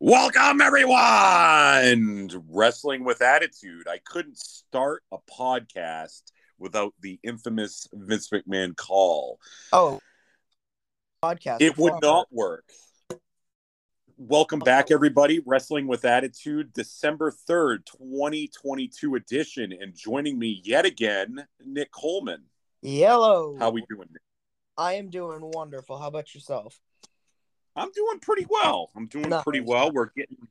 Welcome, everyone. to Wrestling with Attitude. I couldn't start a podcast without the infamous Vince McMahon call. Oh, podcast. It would not work. Welcome back, everybody. Wrestling with Attitude, December 3rd, 2022 edition. And joining me yet again, Nick Coleman. Yellow. How are we doing? Nick? I am doing wonderful. How about yourself? I'm doing pretty well. I'm doing pretty well. We're getting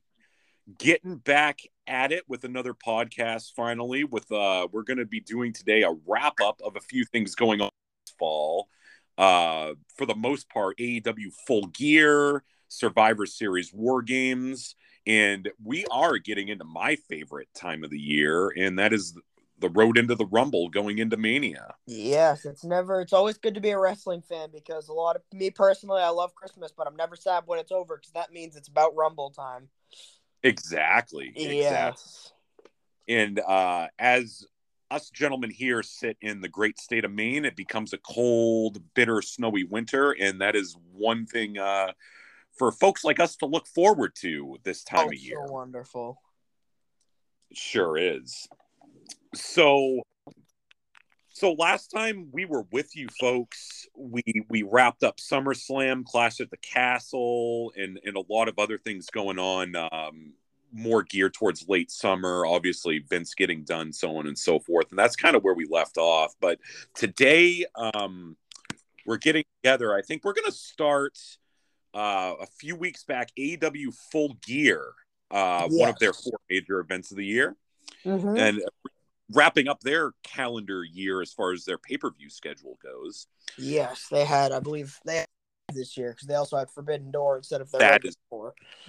getting back at it with another podcast finally with uh we're going to be doing today a wrap up of a few things going on this fall. Uh for the most part AEW Full Gear, Survivor Series War Games, and we are getting into my favorite time of the year and that is the road into the Rumble going into Mania. Yes, it's never. It's always good to be a wrestling fan because a lot of me personally, I love Christmas, but I'm never sad when it's over because that means it's about Rumble time. Exactly. Exactly. Yes. And uh, as us gentlemen here sit in the great state of Maine, it becomes a cold, bitter, snowy winter. And that is one thing uh, for folks like us to look forward to this time Oh, of year. so wonderful. It sure is. So. So last time we were with you folks, we we wrapped up SummerSlam, Clash at the Castle, and and a lot of other things going on. Um, more geared towards late summer, obviously Vince getting done, so on and so forth, and that's kind of where we left off. But today, um, we're getting together. I think we're going to start uh, a few weeks back. AEW Full Gear, uh, one of their four major events of the year Mhm. and wrapping up their calendar year as far as their pay-per-view schedule goes. Yes, they had. I believe they had this year because they also had Forbidden Door instead of That is-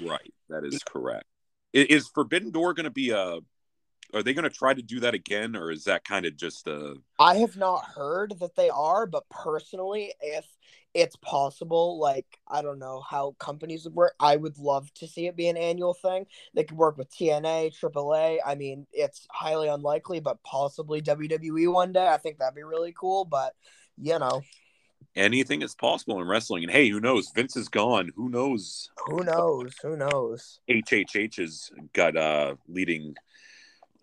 right. That is correct. Is forbidden door going to be a are they going to try to do that again or is that kind of just a I have not heard that they are, but personally, if it's possible, like I don't know how companies would work, I would love to see it be an annual thing. They could work with TNA, AAA. I mean, it's highly unlikely, but possibly WWE one day. I think that'd be really cool. But you know, anything is possible in wrestling and hey who knows vince is gone who knows who knows? Who knows? hhh has got uh leading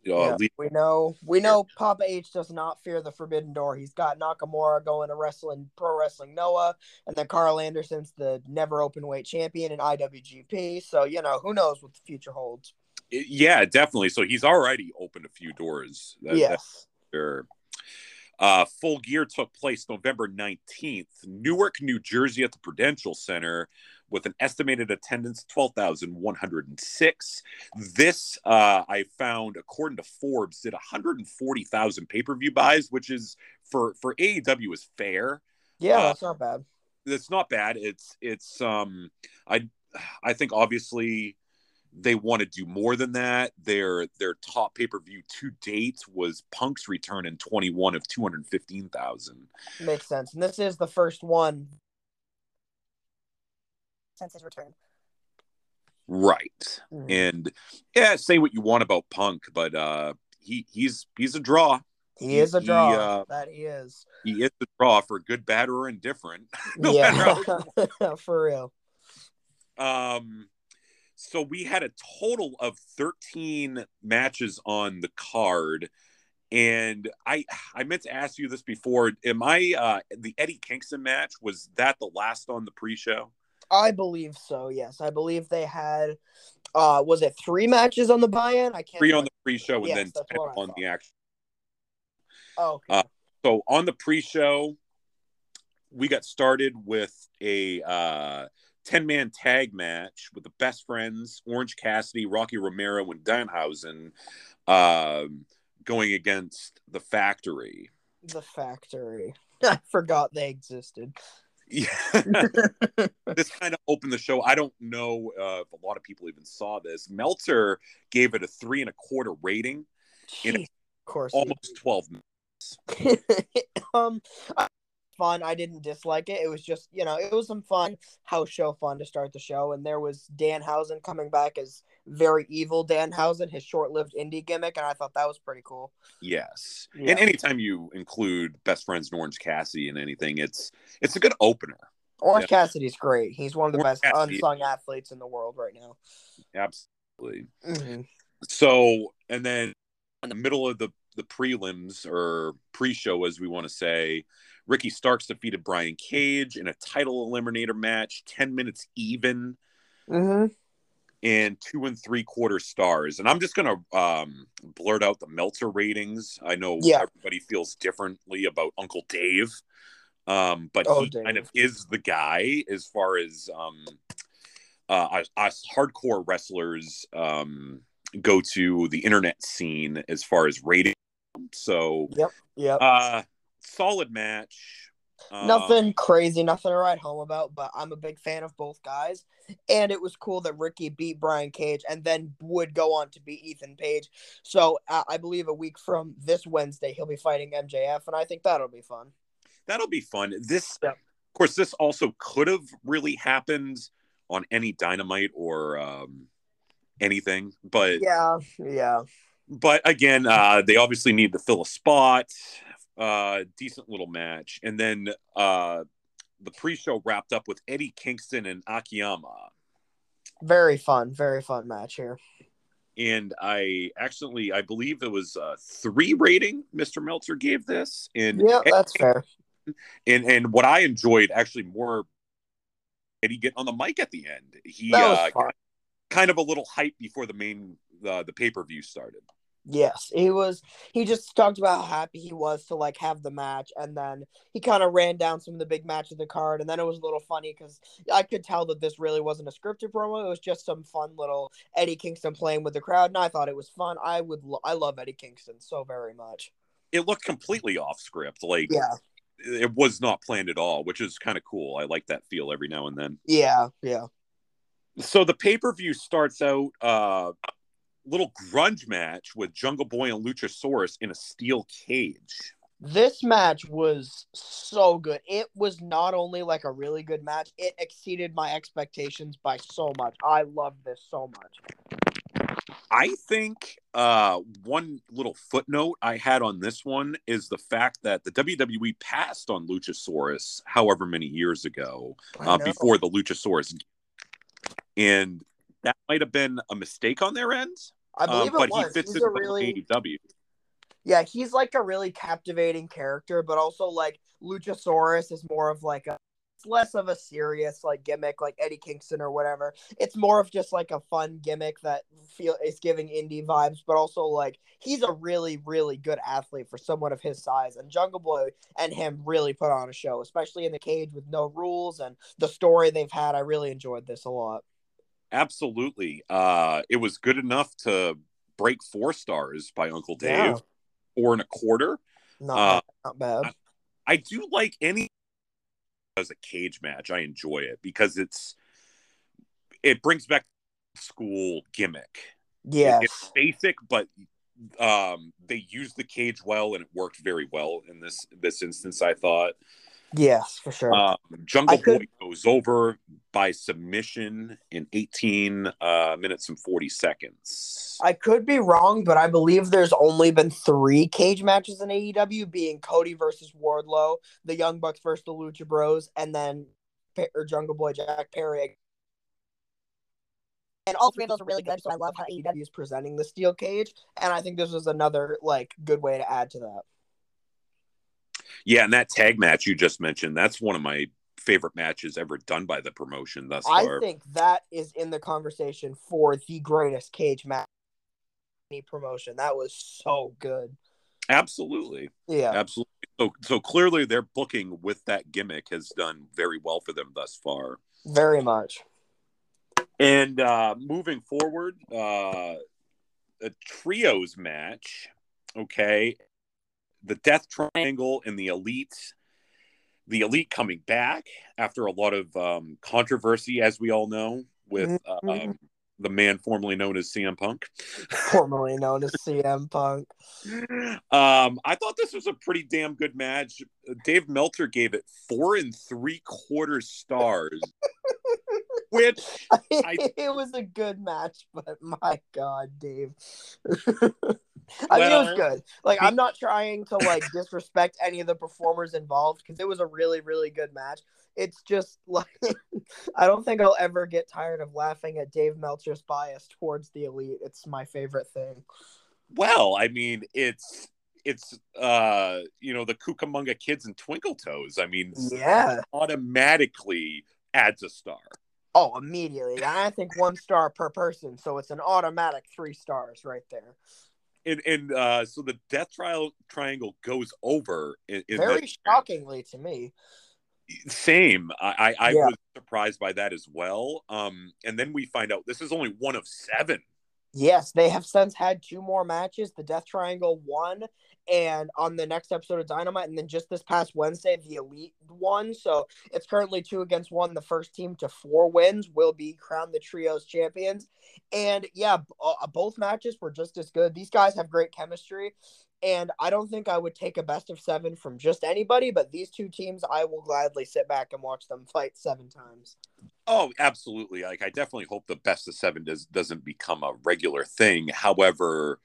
uh, Yeah, lead- we know we know Papa H does not fear the Forbidden Door. He's got Nakamura going to wrestling pro wrestling Noah, and then Karl Anderson's the never open weight champion in IWGP. So you know who knows what the future holds. yeah definitely so he's already opened a few doors That- yes. Sure. Uh, full gear took place November 19th, Newark, New Jersey, at the Prudential Center, with an estimated attendance 12,106. This, uh, I found, according to Forbes, did 140,000 pay per view buys, which is for for AEW is fair. Yeah, Uh, that's not bad. It's not bad. It's it's um I I think obviously they want to do more than that. Their their top pay per view to date was Punk's return in twenty one of two hundred fifteen thousand. Makes sense. And this is the first one since his return. Right. Mhm. And yeah, say what you want about Punk, but uh he he's he's a draw. He is a he, draw. uh, that he is. He is a draw for good, bad, or indifferent. No yeah, for real. Um, so we had a total of 13 matches on the card. And I I meant to ask you this before. Am I uh the Eddie Kingston match? Was that the last on the pre-show? I believe so. Yes, I believe they had. Uh, was it three matches on the buy-in? I can't. Three on the pre-show and Yes, then 10 on the action. Oh, okay. Uh, So on the pre-show, we got started with a uh 10-man tag match with the best friends, Orange Cassidy, Rocky Romero, and Danhausen, um, going against the factory. the factory. I forgot they existed. Yeah. this kind of opened the show. I don't know uh, if a lot of people even saw this. Meltzer gave it a three and a quarter rating, In Jeez, of course. almost 12 minutes. um, I- fun. I didn't dislike it. It was just you know it was some fun house show fun to start the show, and there was Danhausen coming back as very evil Danhausen, his short-lived indie gimmick, and I thought that was pretty cool. Yes. Yeah. And anytime you include best friends and Orange Cassidy in anything, it's it's a good opener. Orange Yeah. Cassidy's great. He's one of the Orange best Cassidy. unsung athletes in the world right now. Absolutely. hmm So, and then in the middle of the the prelims or pre-show, as we want to say, Ricky Starks defeated Brian Cage in a title eliminator match, ten minutes even, hmm and two and three quarter stars. And I'm just gonna um, blurt out the Meltzer ratings. I know Yeah. everybody feels differently about Uncle Dave, um, but Oh, he Dave. kind of is the guy as far as um, uh, us, us hardcore wrestlers um, go to the internet scene as far as rating. So, Yep. uh, solid match. Nothing crazy, nothing to write home about, but I'm a big fan of both guys. And it was cool that Ricky beat Brian Cage and then would go on to beat Ethan Page. So uh, I believe a week from this Wednesday, he'll be fighting MJF, and I think that'll be fun. That'll be fun. This, Yeah. of course, this also could have really happened on any Dynamite or um, anything, but Yeah, yeah. but again, uh, they obviously need to fill a spot. Uh, decent little match, and then uh, the pre-show wrapped up with Eddie Kingston and Akiyama. Very fun, very fun match here. and I actually I believe it was a three rating Mr. Meltzer gave this, and Yeah, that's fair. and and what I enjoyed actually more. Eddie get on the mic at the end. He That was uh, fun. kind of a little hype before the main uh, the pay per view started. Yes, he was. He just talked about how happy he was to like have the match, and then he kind of ran down some of the big matches of the card, and then it was a little funny because I could tell that this really wasn't a scripted promo. It was just some fun little Eddie Kingston playing with the crowd, and I thought it was fun. I would. Lo- I love Eddie Kingston so very much. It looked completely off script, like Yeah, it was not planned at all, which is kind of cool. I like that feel every now and then. yeah, yeah. So the pay per view starts out uh little grunge match with Jungle Boy and Luchasaurus in a steel cage. This match was so good. It was not only like a really good match, it exceeded my expectations by so much. I loved this so much. I think uh, one little footnote I had on this one is the fact that the WWE passed on Luchasaurus however many years ago uh, before the Luchasaurus, and that might have been a mistake on their end. I believe um, but it was. he fits He's a really AEW. Yeah, he's like a really captivating character, but also like Luchasaurus is more of like a it's less of a serious like gimmick like Eddie Kingston or whatever. It's more of just like a fun gimmick that feel is giving indie vibes, but also like he's a really really good athlete for someone of his size. And Jungle Boy and him really put on a show, especially in the cage with no rules and the story they've had. I really enjoyed this a lot. Absolutely, uh, it was good enough to break four stars by Uncle Dave, Yeah. four and a quarter. Not Uh, bad, not bad. I do like any as a cage match. I enjoy it because it's it brings back school gimmick. Yes. It's basic, but um, they used the cage well, and it worked very well in this this instance. I thought yes, for sure. um, Jungle could- Boy goes over by submission in 18 uh, minutes and 40 seconds. I could be wrong, but I believe there's only been three cage matches in AEW, being Cody versus Wardlow, the Young Bucks versus the Lucha Bros, and then or Jungle Boy Jack Perry. And all three of those are really good, so I love how AEW is presenting the steel cage, and I think this was another like good way to add to that. Yeah, and that tag match you just mentioned, that's one of my favorite matches ever done by the promotion thus I think that is in the conversation for the greatest cage match any promotion. That was so good. Absolutely. Yeah. Absolutely. So so clearly their booking with that gimmick has done very well for them thus far. Very much. And uh moving forward, uh a trios match, okay. The Death Triangle and the elites, The Elite coming back after a lot of um, controversy, as we all know, with uh, Mhm. um, the man formerly known as CM Punk. Formerly known as CM Punk. Um, I thought this was a pretty damn good match. Dave Meltzer gave it four and three quarter stars, which I, it was a good match, but my God, Dave. I mean, it was good. Like, I'm not trying to like disrespect any of the performers involved because it was a really, really good match. It's just like I don't think I'll ever get tired of laughing at Dave Meltzer's bias towards the elite. It's my favorite thing. Well, I mean, it's it's uh you know the Cucamonga kids and Twinkle Toes. I mean, yeah, automatically adds a star. Oh, immediately. I think one star per person, so it's an automatic three stars right there. And and uh, so the death trial triangle goes over. In, in Very the, shockingly to me. Same. I I, I yeah. was surprised by that as well. Um, and then we find out this is only one of seven Yes, they have since had two more matches. The Death Triangle won, and on the next episode of Dynamite, and then just this past Wednesday, the Elite won. So it's currently two against one. The first team to four wins will be crowned the trios champions. And yeah, uh, both matches were just as good. These guys have great chemistry, and I don't think I would take a best of seven from just anybody, but these two teams, I will gladly sit back and watch them fight seven times. Oh, absolutely. Like I definitely hope the best of seven does doesn't become a regular thing. However,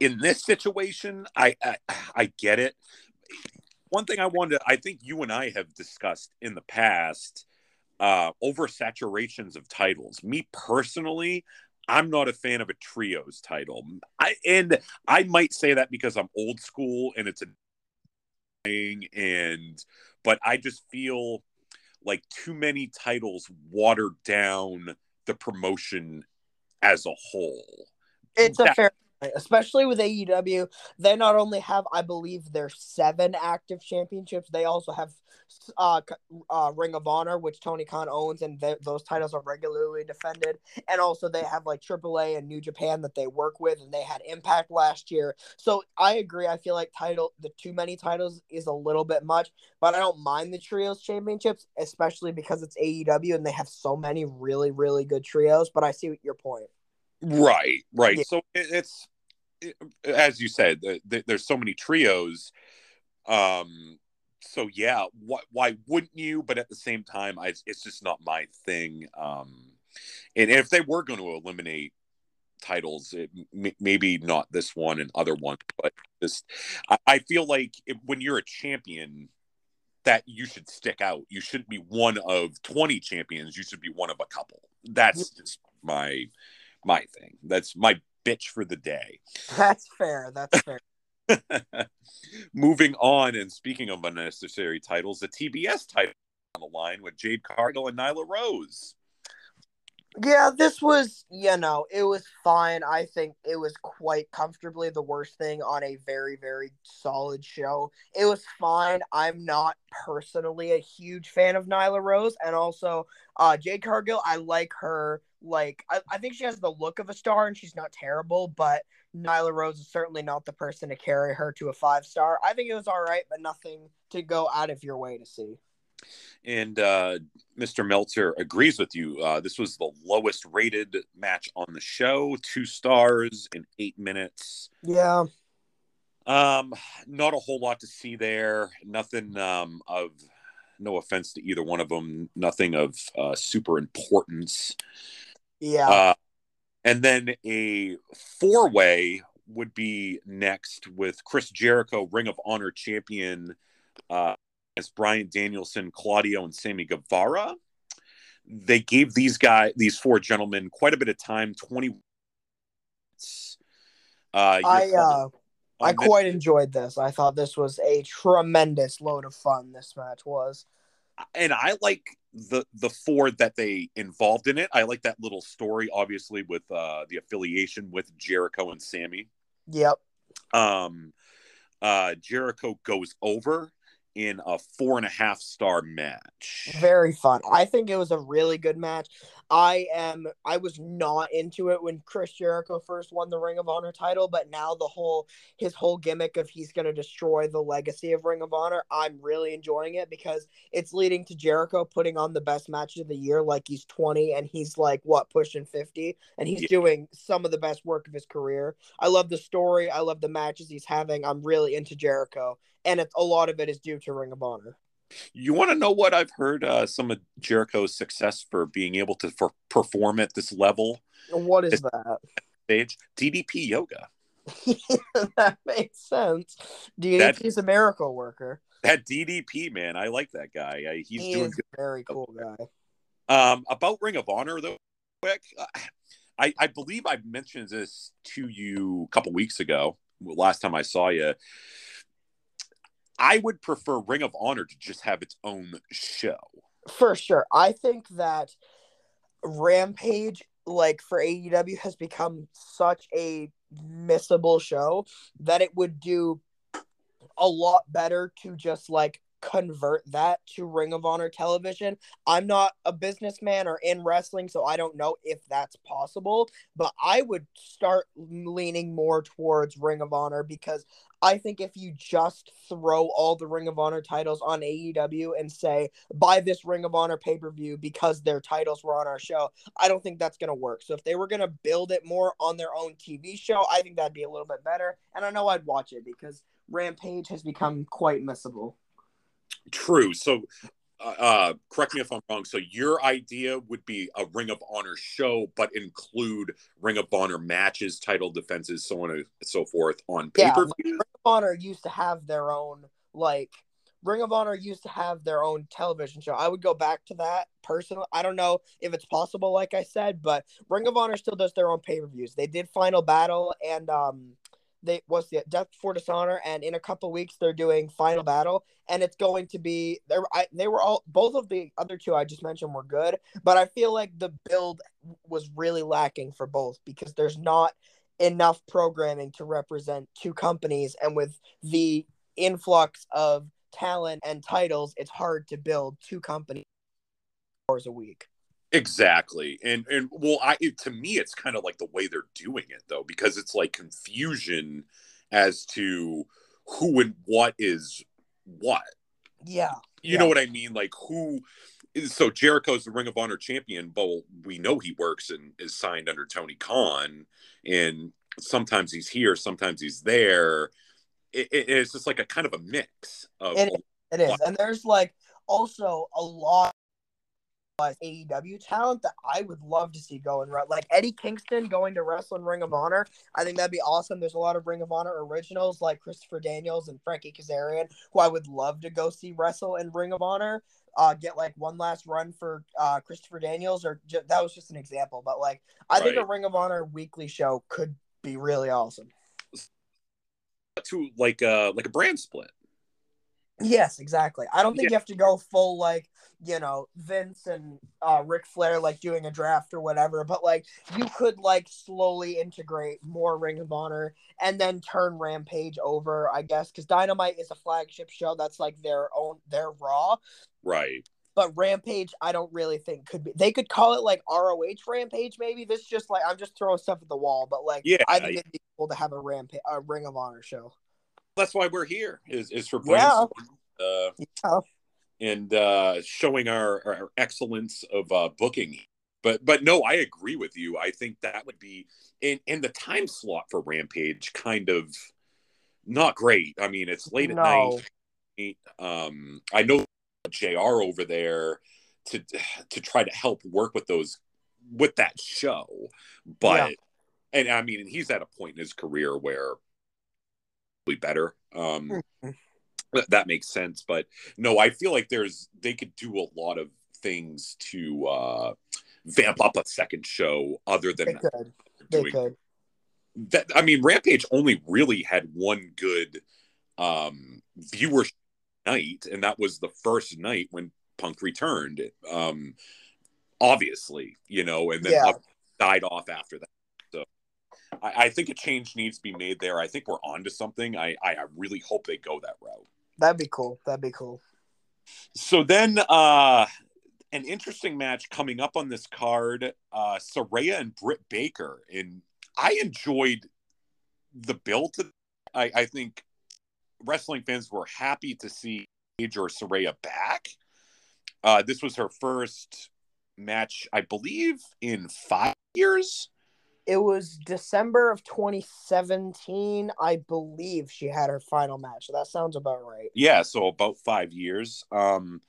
in this situation, I, I, I get it. One thing I wanted, I think you and I have discussed in the past, uh, oversaturations of titles. Me personally, I'm not a fan of a trios title. I and I might say that because I'm old school and it's a thing and but I just feel like too many titles watered down the promotion as a whole. It's that, a fair especially with AEW. They not only have, I believe, their seven active championships, they also have uh, uh, Ring of Honor, which Tony Khan owns, and th- those titles are regularly defended. And also, they have like AAA and New Japan that they work with, and they had Impact last year. So I agree. I feel like title the too many titles is a little bit much, but I don't mind the trios championships, especially because it's AEW and they have so many really really good trios. But I see your point. Right, right. Yeah. So it's as you said, there's so many trios. Um, so yeah, why, why wouldn't you? But at the same time, I, it's just not my thing. Um, and if they were going to eliminate titles, it, m- maybe not this one and other ones, but just I, I feel like if, when you're a champion, that you should stick out. You shouldn't be one of 20 champions. You should be one of a couple. That's just my my thing. That's my bitch for the day. That's fair. That's fair. Moving on, and speaking of unnecessary titles, the TBS title on the line with Jade Cargill and Nyla Rose. Yeah, this was, you know, it was fine. I think it was quite comfortably the worst thing on a very, very solid show. It was fine. I'm not personally a huge fan of Nyla Rose. And also, uh, Jade Cargill, I like her like I, I think she has the look of a star and she's not terrible, but Nyla Rose is certainly not the person to carry her to a five star. I think it was all right, but nothing to go out of your way to see. And uh, Mr. Meltzer agrees with you. Uh, this was the lowest rated match on the show, two stars in eight minutes. Yeah. Um, not a whole lot to see there. Nothing um, of no offense to either one of them. Nothing of uh, super importance. Yeah. Uh, and then a four way would be next with Chris Jericho, Ring of Honor champion, uh, as Bryan Danielson, Claudio, and Sammy Guevara. They gave these guys, these four gentlemen, quite a bit of time. Twenty. Uh, I uh, I quite enjoyed this. I thought this was a tremendous load of fun. This match was and I like the the four that they involved in it. I like that little story, obviously, with uh, the affiliation with Jericho and Sammy. Yep. Um, uh, Jericho goes over in a four and a half star match. Very fun. I think it was a really good match. I am I was not into it when Chris Jericho first won the Ring of Honor title, but now the whole his whole gimmick of he's going to destroy the legacy of Ring of Honor, I'm really enjoying it because it's leading to Jericho putting on the best match of the year like he's 20 and he's like what pushing 50 and he's yeah. doing some of the best work of his career. I love the story, I love the matches he's having. I'm really into Jericho and it's a lot of it is due to Ring of Honor. You want to know what I've heard? Uh, some of Jericho's success for being able to for, perform at this level. What is that? Stage DDP yoga. that makes sense. DDP's a miracle worker. That DDP man, I like that guy. I, he's he doing is good. very cool guy. Um, about Ring of Honor though, quick. I, I believe I mentioned this to you a couple weeks ago. Last time I saw you, I would prefer Ring of Honor to just have its own show. For sure. I think that Rampage, like for AEW, has become such a missable show that it would do a lot better to just like convert that to Ring of Honor television. I'm not a businessman or in wrestling, so I don't know if that's possible, but I would start leaning more towards Ring of Honor because I think if you just throw all the Ring of Honor titles on AEW and say, buy this Ring of Honor pay per view because their titles were on our show, I don't think that's going to work. So if they were going to build it more on their own TV show, I think that'd be a little bit better. And I know I'd watch it because Rampage has become quite missable. True. So, uh, uh, correct me if I'm wrong. So, your idea would be a Ring of Honor show, but include Ring of Honor matches, title defenses, so on and so forth on pay Yeah, per like, view. Ring of Honor used to have their own like Ring of Honor used to have their own television show. I would go back to that personally. I don't know if it's possible, like I said, but Ring of Honor still does their own pay per views. They did Final Battle and um they was the Death Before Dishonor, and in a couple weeks they're doing Final Battle, and it's going to be they I, they were all both of the other two I just mentioned were good, but I feel like the build was really lacking for both because there's not enough programming to represent two companies, and with the influx of talent and titles, it's hard to build two companies hours a week. Exactly. And and well, I it, to me it's kind of like the way they're doing it though because it's like confusion as to who and what is what. Yeah, You Yeah. know what I mean? Like who is so Jericho's the Ring of Honor champion, but we know he works and is signed under Tony Khan and sometimes he's here, sometimes he's there. It, it- it's just like a kind of a mix of It It is, and there's like also a lot AEW talent that I would love to see go and re- like Eddie Kingston going to wrestle in Ring of Honor. I think that'd be awesome. There's a lot of Ring of Honor originals like Christopher Daniels and Frankie Kazarian, who I would love to go see wrestle in Ring of Honor. Uh, get like one last run for uh, Christopher Daniels, or ju- that was just an example. But like, I think a Ring of Honor weekly show could be really awesome. to like a like a brand split. Yes, exactly. I don't think Yeah. you have to go full like you know Vince and uh, Ric Flair like doing a draft or whatever, but like you could like slowly integrate more Ring of Honor and then turn Rampage over, I guess, because Dynamite is a flagship show that's like their own their Raw, Right. but Rampage I don't really think could be. They could call it like ROH Rampage maybe. This is just like I'm just throwing stuff at the wall, but like Yeah, I think it'd be cool to have a Rampage a Ring of Honor show. That's why we're here is is for Yeah. uh, Yeah. and uh, showing our, our excellence of uh, booking. But but no, I agree with you. I think that would be in in the time slot for Rampage kind of not great. I mean, it's late at night. Um, I know Jr. over there to to try to help work with those with that show, but and I mean, he's at a point in his career where better. Um, Mhm. that, makes sense, but no, I feel like there's they could do a lot of things to uh, vamp up a second show other They than could. They doing could. that. I mean, Rampage only really had one good um, viewership night, and that was the first night when Punk returned. Um, obviously, you know, and then Yeah. died off after that. I, I think a change needs to be made there. I think we're on to something. I, I, I really hope they go that route. That'd be cool. That'd be cool. So then, uh, an interesting match coming up on this card: uh, Saraya and Britt Baker. And I enjoyed the build. To, I, I think wrestling fans were happy to see Paige or Saraya back. Uh, this was her first match, I believe, in five years. It was December of 2017, I believe she had her final match. So that sounds about right. Yeah, so about five years. Um,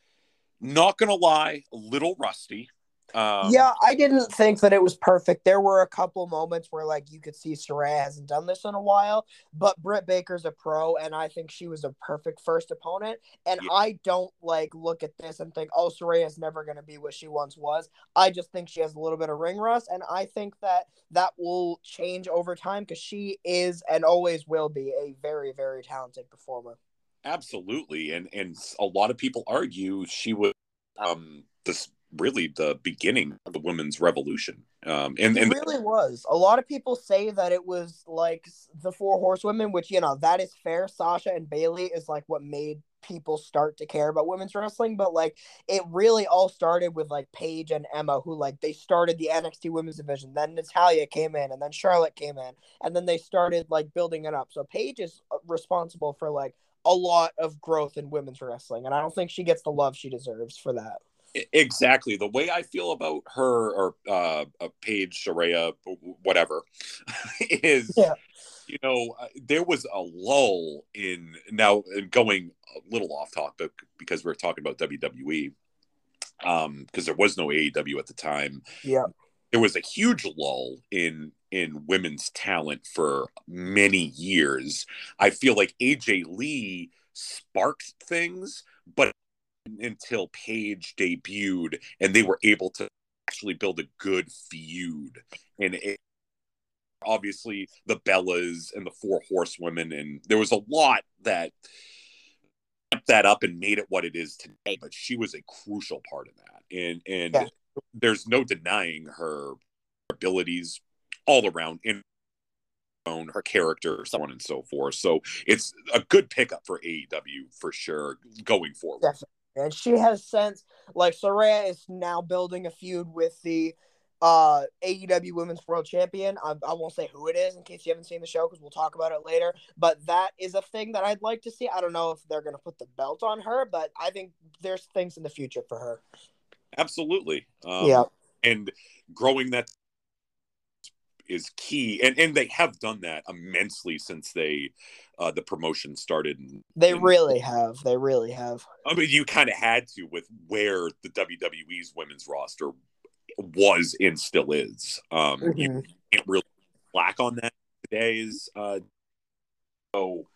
not gonna lie, a little rusty. Um, yeah, I didn't think that it was perfect. There were a couple moments where like you could see Saraya hasn't done this in a while, but Britt Baker's a pro, and I think she was a perfect first opponent. And Yeah. I don't like look at this and think, oh, Saraya's never going to be what she once was. I just think she has a little bit of ring rust, and I think that that will change over time because she is and always will be a very, very talented performer. absolutely and and a lot of people argue she was um this really the beginning of the women's revolution um and it and really was. A lot of people say that it was like the four horsewomen, which you know that is fair. Sasha and Bayley is like what made people start to care about women's wrestling, but like it really all started with like Paige and Emma, who like they started the NXT women's division. Then Natalya came in, and then Charlotte came in, and then they started like building it up. So Paige is uh, responsible for like a lot of growth in women's wrestling, and I don't think she gets the love she deserves for that. Exactly the way i feel about her or uh, uh paige Saraya, whatever is Yeah. you know uh, there was a lull in now going a little off topic because we're talking about wwe um because there was no aew at the time Yeah, there was a huge lull in in women's talent for many years. I feel like AJ Lee sparked things, until Paige debuted and they were able to actually build a good feud and it, obviously the Bellas and the four horsewomen and there was a lot that that up and made it what it is today but she was a crucial part of that and and Yeah. there's no denying her abilities all around in own her character so on and so forth so it's a good pickup for aew for sure going forward Definitely. And she has since like Saraya is now building a feud with the uh AEW Women's World Champion. I, I won't say who it is in case you haven't seen the show because we'll talk about it later. But that is a thing that I'd like to see. I don't know if they're gonna put the belt on her, but I think there's things in the future for her. absolutely um, yeah, and growing that is key and and they have done that immensely since they uh the promotion started they in- really have. They really have. I mean, you kind of had to with where the WWE's women's roster was and still is. Um, You Mhm. can't really slack on that today's. Uh, so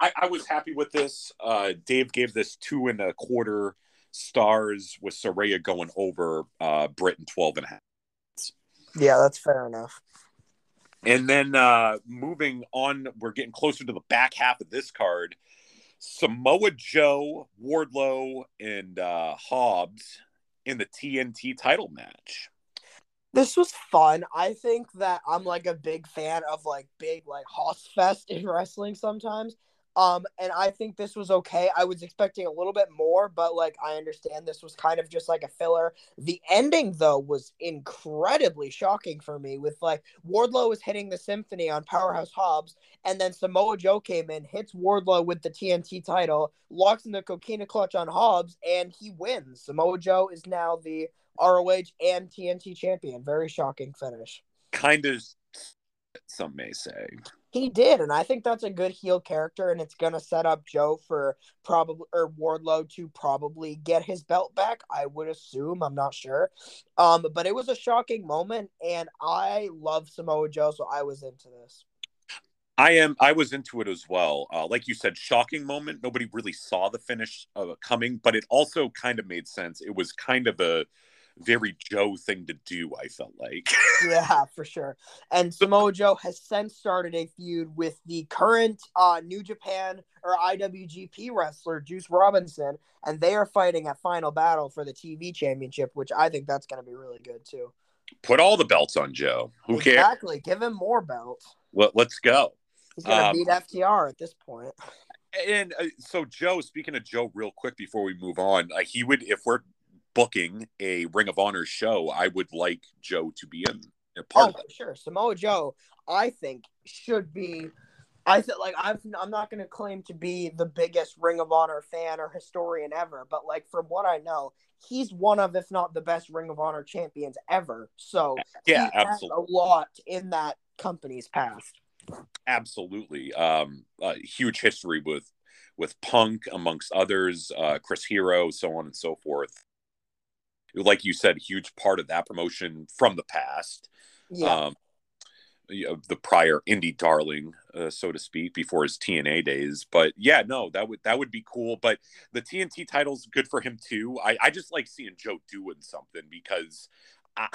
I, I was happy with this. Uh, Dave gave this two and a quarter stars with Saraya going over uh, Britain 12 and a half. Yeah, that's fair enough. And then uh, moving on, we're getting closer to the back half of this card. Samoa Joe, Wardlow, and uh, Hobbs in the TNT title match. This was fun. I think that I'm like a big fan of like big like Hoss Fest in wrestling sometimes. Um, and I think this was okay. I was expecting a little bit more, but like I understand this was kind of just like a filler. The ending though was incredibly shocking for me. With like Wardlow was hitting the symphony on Powerhouse Hobbs, and then Samoa Joe came in, hits Wardlow with the TNT title, locks in the coquina clutch on Hobbs, and he wins. Samoa Joe is now the ROH and TNT champion. Very shocking finish. Kind of, some may say. He did, and I think that's a good heel character, and it's gonna set up Joe for probably or Wardlow to probably get his belt back. I would assume. I'm not sure, um, but it was a shocking moment, and I love Samoa Joe, so I was into this. I am. I was into it as well. Uh, like you said, shocking moment. Nobody really saw the finish uh, coming, but it also kind of made sense. It was kind of a very Joe thing to do. I felt like. yeah, for sure. And Samoa Joe has since started a feud with the current uh, New Japan or IWGP wrestler Juice Robinson, and they are fighting a Final Battle for the TV Championship, which I think that's going to be really good too. Put all the belts on Joe. Who cares? Exactly. Give him more belts. Let, let's go. He's going to Um, beat FTR at this point. And uh, so, Joe, speaking of Joe, real quick before we move on, uh, he would, if we're booking a Ring of Honor show, I would like Joe to be in a part Oh, of for sure. Samoa Joe, I think, should be. I feel like I've, I'm not going to claim to be the biggest Ring of Honor fan or historian ever, but like from what I know, he's one of, if not the best Ring of Honor champions ever. So Yeah, absolutely. a lot in that company's past. absolutely um uh, huge history with with punk amongst others uh chris hero so on and so forth like you said, huge part of that promotion from the past. Yeah. Um, you know, the prior indie darling, uh, so to speak, before his TNA days. But yeah, no, that would that would be cool. But the TNT title's good for him too. I, I just like seeing Joe doing something because I,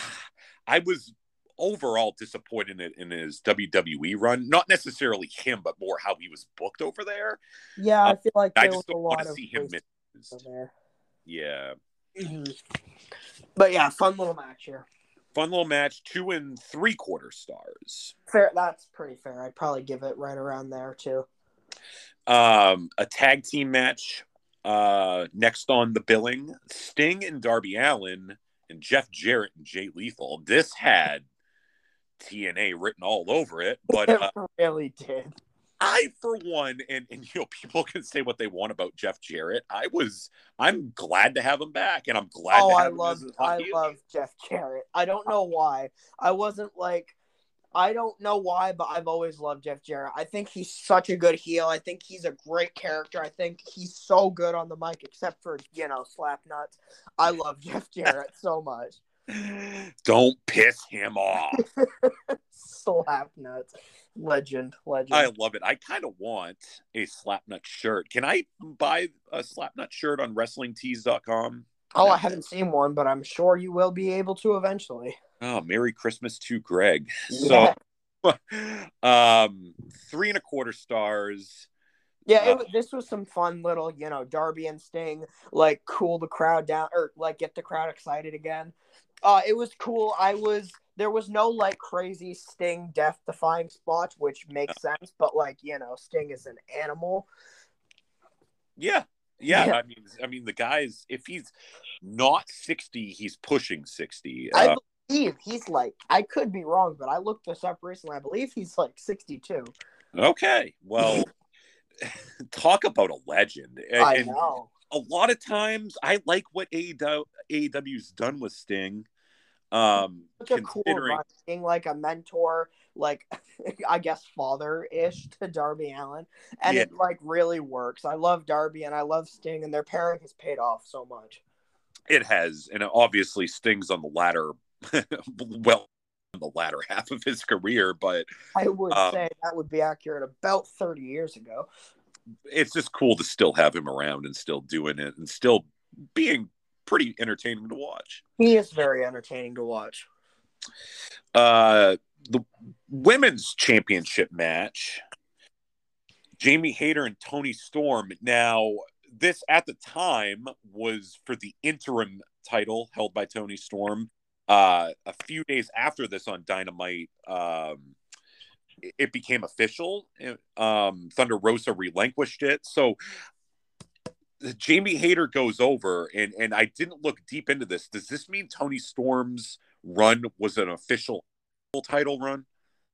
I was overall disappointed in, in his WWE run. Not necessarily him, but more how he was booked over there. yeah, I uh, feel like I just don't want lot to of see him waste miss. there. Yeah. Mhm. But yeah, fun little match here. Fun little match, two and three quarter stars. Fair. That's pretty fair. I'd probably give it right around there too. Um, a tag team match. Uh, next on the billing, Sting and Darby Allin and Jeff Jarrett and Jay Lethal. This had TNA written all over it, but it uh, really did. I, for one, and and you know, people can say what they want about Jeff Jarrett. I was, I'm glad to have him back, and I'm glad. Oh, to I have love, I heel. love Jeff Jarrett. I don't know why. I wasn't like, I don't know why, but I've always loved Jeff Jarrett. I think he's such a good heel. I think he's a great character. I think he's so good on the mic, except for you know slap nuts. I love Jeff Jarrett so much. Don't piss him off. slap nuts, legend, legend. I love it. I kind of want a Slapnut shirt. Can I buy a Slapnut shirt on WrestlingTees.com? oh, I haven't seen one, but I'm sure you will be able to eventually. Oh, Merry Christmas to Greg. So, um, three and a quarter stars. Yeah, it, Uh, this was some fun little, you know, Darby and Sting, like cool the crowd down or like get the crowd excited again. Uh, it was cool. I was there was no like crazy Sting death defying spots, which makes sense, but like you know, Sting is an animal. Yeah. Yeah, Yeah. I mean, I mean, the guy's if he's not sixty, he's pushing sixty. I Uh, believe he's like I could be wrong, but I looked this up recently. I believe he's like sixty two. okay, well, talk about a legend. And, I know. a lot of times, I like what AEW, AEW's done with Sting. Um, Such a cool considering run, being like a mentor, like I guess father ish to Darby Allin, and Yeah. it like really works. I love Darby and I love Sting, and their pairing has paid off so much. it has, and it obviously Sting's on the latter, well, on the latter half of his career, but I would Um, say that would be accurate about thirty years ago. it's just cool to still have him around and still doing it and still being pretty entertaining to watch. He is very entertaining to watch. Uh, the women's championship match, Jamie Hayter and Toni Storm. Now, this at the time was for the interim title held by Toni Storm. Uh, a few days after this on Dynamite, um, it- became official. Um, Thunder Rosa relinquished it. So Jamie Hayter goes over, and and I didn't look deep into this. Does this mean Toni Storm's run was an official title run?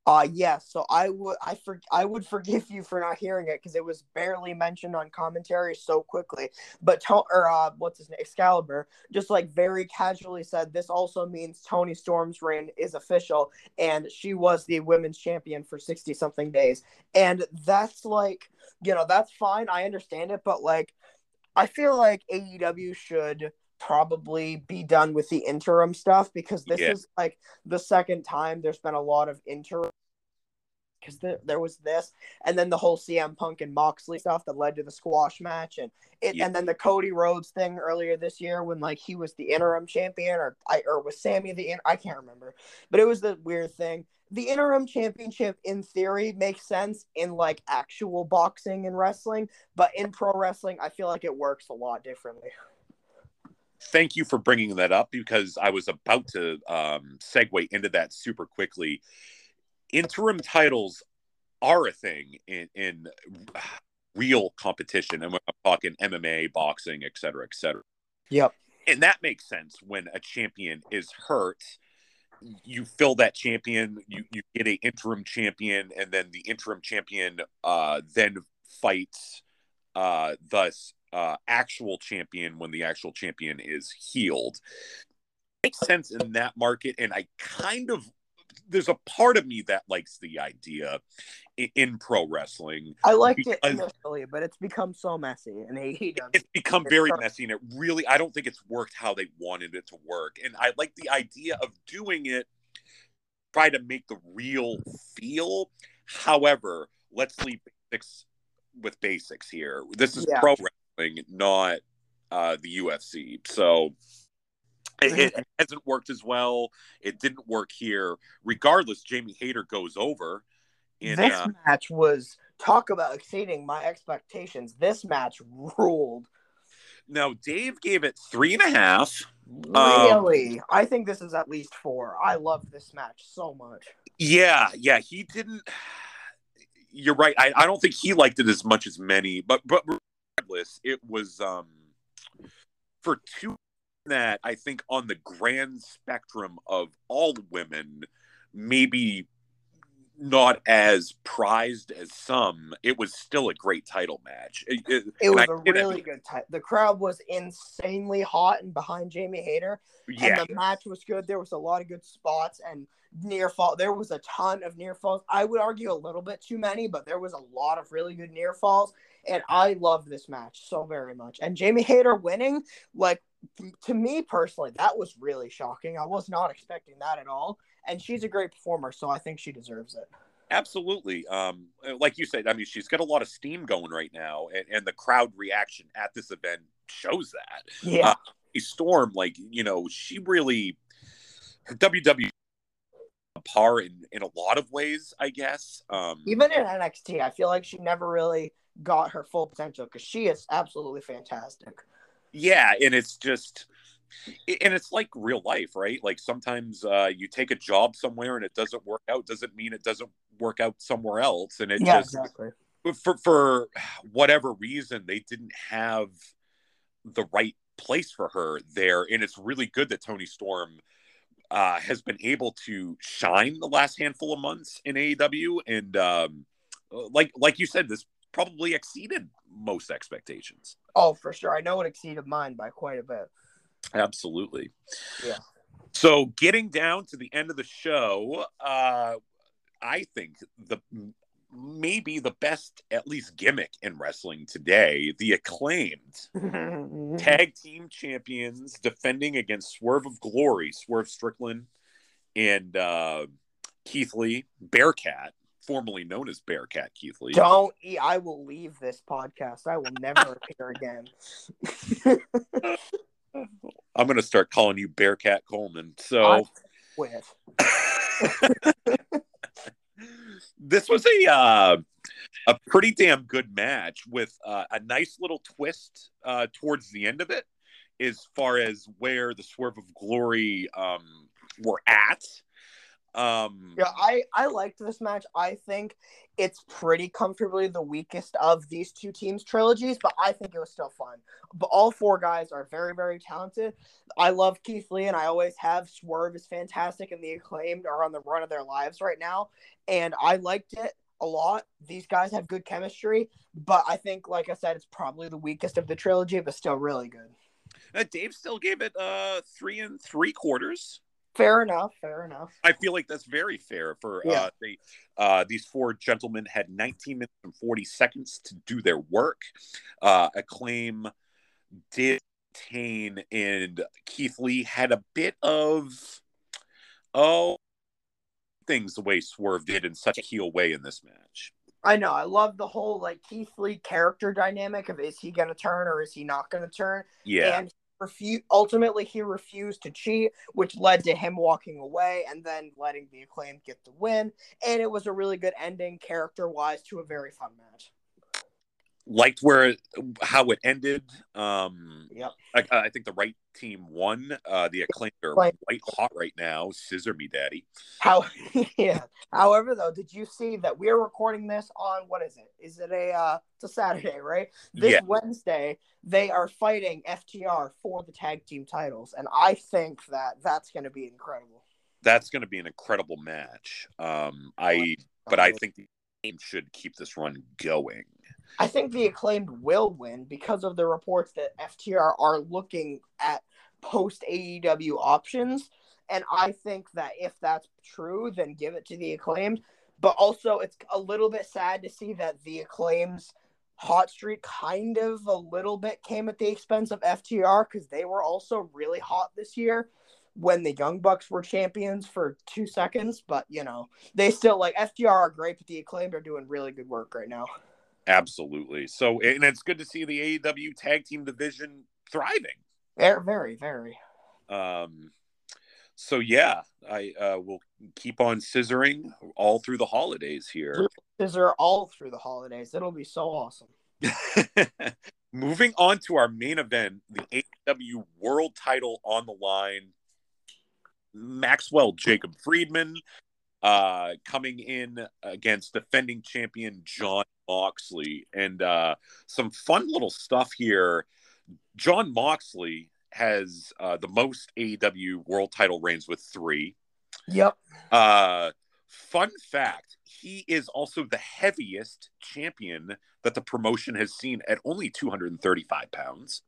Uh yes, so I would I for I would forgive you for not hearing it because it was barely mentioned on commentary so quickly. But to- or uh, what's his name? Excalibur just like very casually said this also means Toni Storm's reign is official, and she was the women's champion for sixty something days, and that's like you know that's fine. I understand it, but like I feel like AEW should probably be done with the interim stuff because this Yeah. is like the second time there's been a lot of interim because there, there was this and then the whole CM Punk and Moxley stuff that led to the squash match and it Yeah. and then the Cody Rhodes thing earlier this year when like he was the interim champion or I or was Sammy the in, I can't remember but it was the weird thing the interim championship in theory makes sense in like actual boxing and wrestling but in pro wrestling I feel like it works a lot differently Thank you for bringing that up because I was about to um, segue into that super quickly. Interim titles are a thing in, in real competition, and I'm talking MMA, boxing, et cetera, et cetera. yep. And that makes sense when a champion is hurt. You fill that champion you you get a interim champion and then the interim champion uh then fights uh thus uh actual champion when the actual champion is healed. Makes sense in that market and i kind of there's a part of me that likes the idea in, in pro wrestling. I liked it initially, but it's become so messy, and he, does. It's become very messy, and it really I don't think it's worked how they wanted it to work. And I like the idea of doing it, try to make the real feel. However, let's leave basics with basics here. This is yeah. pro wrestling, not uh, the UFC. So it, it, hasn't worked as well. It didn't work here. Regardless, Jamie Hayter goes over. In, this uh, match was talk about exceeding my expectations. This match ruled. Now Dave gave it three and a half. Really, um, I think this is at least four. I love this match so much. Yeah, yeah, he didn't. You're right. I, I don't think he liked it as much as many, but but regardless, it was um for two that I think on the grand spectrum of all women, maybe not as prized as some, it was still a great title match. It, it, it was a really good time. The crowd was insanely hot and behind Jamie Hayter. Yeah. And the match was good. There was a lot of good spots and near fall. There was a ton of near falls. I would argue a little bit too many, but there was a lot of really good near falls. And I love this match so very much. And Jamie Hayter winning, like to me personally, that was really shocking. I was not expecting that at all. And she's a great performer, so I think she deserves it. Absolutely. Um, like you said, I mean, she's got a lot of steam going right now, and, and the crowd reaction at this event shows that. Yeah. Uh, Storm, like, you know, she really, her WWE par in, in a lot of ways, I guess. Um, Even in NXT, I feel like she never really got her full potential because she is absolutely fantastic yeah and it's just and it's like real life right like sometimes uh, you take a job somewhere and it doesn't work out doesn't mean it doesn't work out somewhere else and it yeah, just exactly. for for whatever reason they didn't have the right place for her there and it's really good that Toni Storm uh, has been able to shine the last handful of months in AEW and um, like like you said this probably exceeded most expectations. Oh, for sure. I know it exceeded mine by quite a bit. Absolutely. Yeah. So, getting down to the end of the show, uh, I think the maybe the best, at least gimmick in wrestling today, the acclaimed tag team champions defending against Swerve of Glory, Swerve Strickland and uh, Keith Lee, Bearcat formerly known as Bearcat Keith Lee. Don't. I will leave this podcast. I will never appear again. I'm going to start calling you Bearcat Coleman. So, quit. this was a uh, a pretty damn good match with uh, a nice little twist uh, towards the end of it, as far as where the Swerve of Glory um, were at. Um, yeah, I I liked this match. I think it's pretty comfortably the weakest of these two teams trilogies, but I think it was still fun. But all four guys are very very talented. I love Keith Lee, and I always have. Swerve is fantastic, and the acclaimed are on the run of their lives right now, and I liked it a lot. These guys have good chemistry, but I think, like I said, it's probably the weakest of the trilogy, but still really good. Uh, Dave still gave it uh three and three quarters. Fair enough. Fair enough. I feel like that's very fair for yeah. uh, they, uh, these four gentlemen had 19 minutes and 40 seconds to do their work. Uh, Acclaim did Tane and Keith Lee had a bit of oh things the way Swerve did in such a heel way in this match. I know. I love the whole like Keith Lee character dynamic of is he going to turn or is he not going to turn? Yeah. And refuse ultimately he refused to cheat which led to him walking away and then letting the acclaim get the win. And it was a really good ending character wise to a very fun match liked where how it ended. Um, yep. I, I think the right team won. Uh, the acclaimed are white hot right now. Scissor me, daddy. How? Yeah. However, though, did you see that we're recording this on what is it? Is it a? Uh, it's a Saturday, right? This yeah. Wednesday, they are fighting FTR for the tag team titles, and I think that that's going to be incredible. That's going to be an incredible match. Um, I, but I think the team should keep this run going. I think the acclaimed will win because of the reports that FTR are looking at post AEW options. And I think that if that's true, then give it to the acclaimed. But also, it's a little bit sad to see that the acclaims hot streak kind of a little bit came at the expense of FTR because they were also really hot this year when the Young Bucks were champions for two seconds. But you know, they still like FTR are great, but the acclaimed are doing really good work right now. Absolutely. So, and it's good to see the AEW tag team division thriving. Very, very, very. Um, so yeah, I uh, will keep on scissoring all through the holidays here. Scissor all through the holidays. It'll be so awesome. Moving on to our main event, the AEW World Title on the line. Maxwell Jacob Friedman uh, coming in against defending champion Jon Moxley, and uh, some fun little stuff here. Jon Moxley has uh, the most AEW World Title reigns with three. Yep. Uh, fun fact: he is also the heaviest champion that the promotion has seen at only 235 pounds.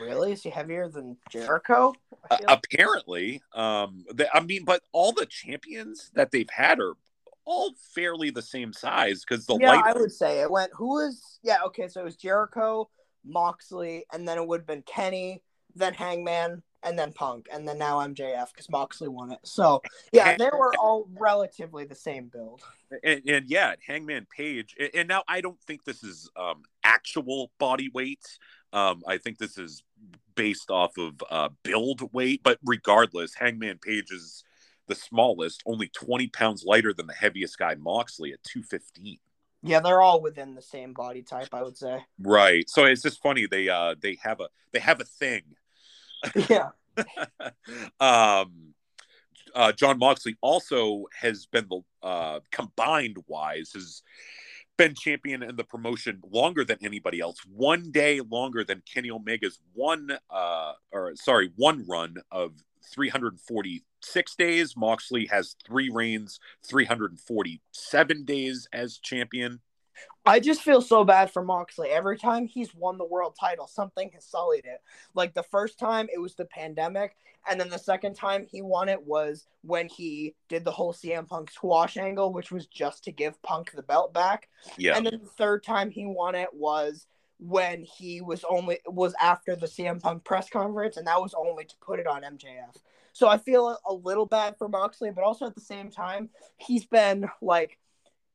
Really? Is he heavier than Jericho? Uh, apparently, um, they, I mean, but all the champions that they've had are all fairly the same size because the yeah, light. I would say it went. Who was? Yeah, okay, so it was Jericho, Moxley, and then it would have been Kenny, then Hangman, and then Punk, and then now MJF because Moxley won it. So yeah, they were all relatively the same build. And, and yeah, Hangman Page, and, and now I don't think this is um, actual body weight. Um, I think this is based off of uh, build weight, but regardless, Hangman Page is the smallest, only 20 pounds lighter than the heaviest guy, Moxley, at 215. Yeah, they're all within the same body type, I would say. Right. So it's just funny they uh they have a they have a thing. Yeah. um uh Jon Moxley also has been the uh combined wise has been champion in the promotion longer than anybody else. One day longer than Kenny Omega's one uh or sorry, one run of 346 days. Moxley has three reigns, 347 days as champion. I just feel so bad for Moxley. Every time he's won the world title, something has sullied it. Like the first time, it was the pandemic, and then the second time he won it was when he did the whole CM Punk squash angle, which was just to give Punk the belt back. Yeah. And then the third time he won it was when he was only was after the CM Punk press conference, and that was only to put it on MJF. So I feel a, little bad for Moxley, but also at the same time, he's been like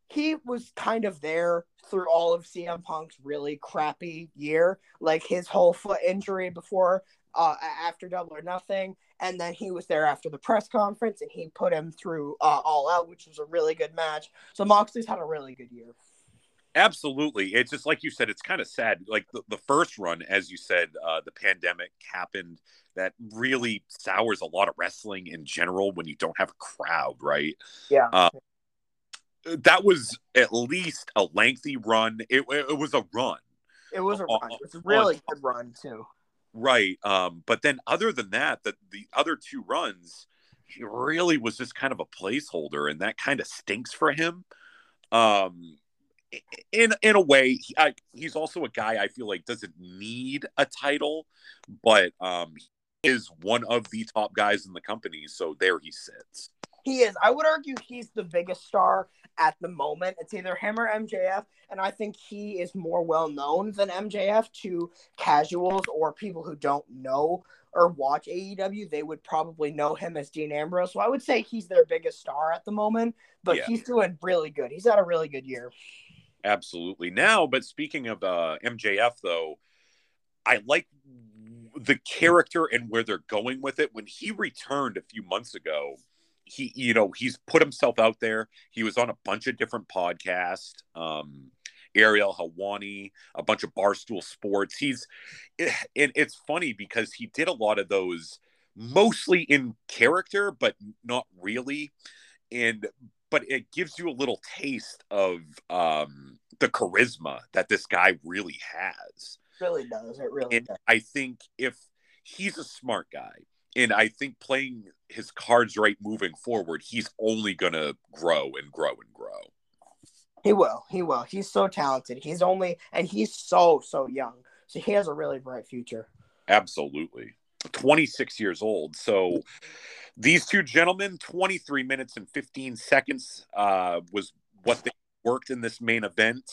he was kind of there through all of CM Punk's really crappy year, like his whole foot injury before uh, after Double or Nothing, and then he was there after the press conference, and he put him through uh, All Out, which was a really good match. So Moxley's had a really good year. Absolutely. It's just like you said, it's kind of sad. Like the, the first run, as you said, uh, the pandemic happened. That really sours a lot of wrestling in general when you don't have a crowd, right? Yeah. Uh, that was at least a lengthy run. It, it was a run. It was a run. It was a really good run, too. Right. Um, but then other than that, the, the other two runs, he really was just kind of a placeholder, and that kind of stinks for him. Um, in in a way, he, I, he's also a guy I feel like doesn't need a title, but um, he is one of the top guys in the company, so there he sits. He is. I would argue he's the biggest star at the moment. It's either him or MJF, and I think he is more well known than MJF to casuals or people who don't know or watch AEW. They would probably know him as Dean Ambrose. So I would say he's their biggest star at the moment, but Yeah. he's doing really good. He's had a really good year. Absolutely. Now, but speaking of uh, MJF, though, I like the character and where they're going with it. When he returned a few months ago, he, you know, he's put himself out there. He was on a bunch of different podcasts. Um, Ariel Helwani, a bunch of Barstool Sports. He's, and it's funny because he did a lot of those mostly in character, but not really. And but it gives you a little taste of um, the charisma that this guy really has. Really does. It really And does. I think if he's a smart guy, and I think playing his cards right moving forward, he's only going to grow and grow and grow. He will. He will. He's so talented. He's only and he's so so young. So he has a really bright future. Absolutely. 26 years old. So These two gentlemen, 23 minutes and 15 seconds uh, was what they worked in this main event.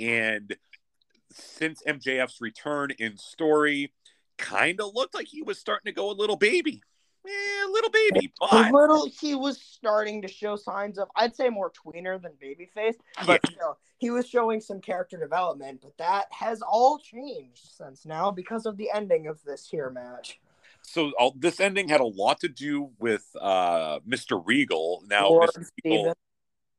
And since MJF's return in story, kind of looked like he was starting to go a little baby. Eh, little baby, but a little he was starting to show signs of I'd say more tweener than babyface, but Yeah. still he was showing some character development, but that has all changed since now because of the ending of this here match. So all, this ending had a lot to do with uh, Mr. Regal. Now, Lord Mr. Regal,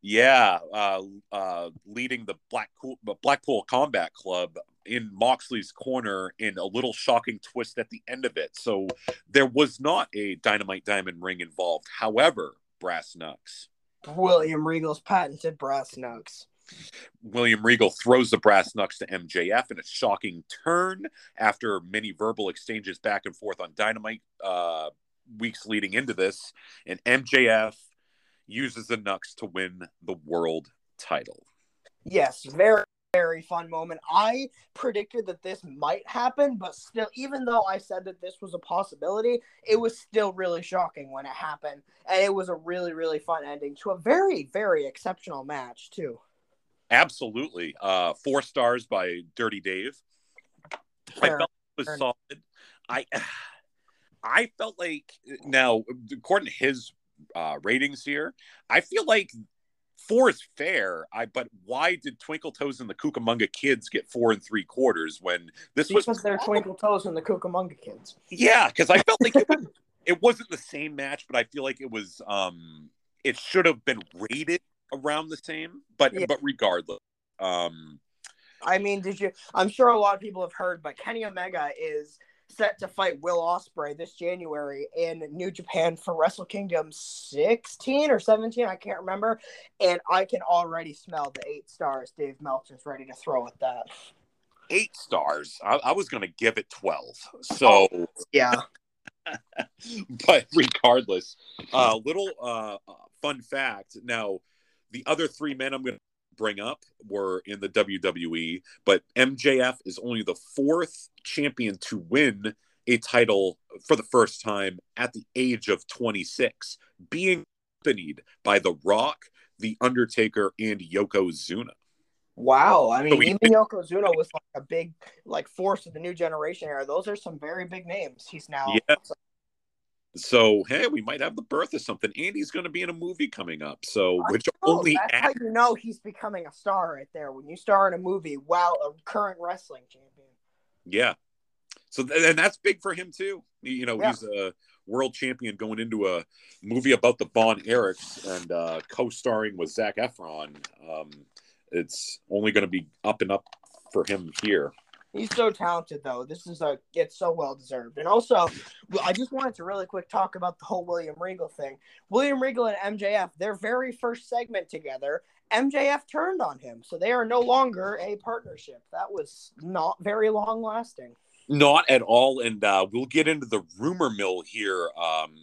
yeah, uh, uh, leading the Blackpool, Blackpool Combat Club in Moxley's corner in a little shocking twist at the end of it. So there was not a Dynamite Diamond ring involved. However, Brass Knucks. William Regal's patented brass knucks. William Regal throws the brass knucks to MJF in a shocking turn after many verbal exchanges back and forth on Dynamite uh, weeks leading into this. And MJF uses the knucks to win the world title. Yes, very very fun moment. I predicted that this might happen, but still, even though I said that this was a possibility, it was still really shocking when it happened, and it was a really really fun ending to a very very exceptional match too. Absolutely. Uh, four stars by Dirty Dave. I Fair. felt it was Fair. solid. I I felt like now according to his uh, ratings here, I feel like four is fair. I but why did Twinkle Toes and the Cucamonga Kids get four and three quarters when this was Because they're Twinkle Toes and the Cucamonga Kids. yeah? Because I felt like it, was, it wasn't the same match, but I feel like it was um it should have been rated around the same. But Yeah. but regardless, um I mean, did you? I'm sure a lot of people have heard, but Kenny Omega is set to fight Will Ospreay this January in New Japan for Wrestle Kingdom 16 or 17. I can't remember, and I can already smell the eight stars Dave Meltzer's ready to throw at that. eight stars. I, I was going to give it 12. So, Yeah, but regardless, a uh, little uh, fun fact. Now, the other three men I'm going to bring up were in the WWE, but MJF is only the fourth champion to win a title for the first time at the age of 26, being accompanied by The Rock, The Undertaker, and Yokozuna. wow. I mean, So even Yokozuna was like a big like force of the new generation era. Those are some very big names. He's now. Yeah. So hey, we might have the birth of something. Andy's going to be in a movie coming up. So I which know, only that's how you know he's becoming a star right there when you star in a movie while a current wrestling champion. yeah. So th- and that's big for him too. You know, Yeah. he's a world champion going into a movie about the Von Erichs and uh, co-starring with Zac Efron. Um, it's only going to be up and up for him here. He's so talented, though. This is a it's so well deserved. And also, I just wanted to really quick talk about the whole William Regal thing. William Regal and MJF, their very first segment together, MJF turned on him, so they are no longer a partnership. That was not very long lasting. Not at all, and uh, we'll get into the rumor mill here um,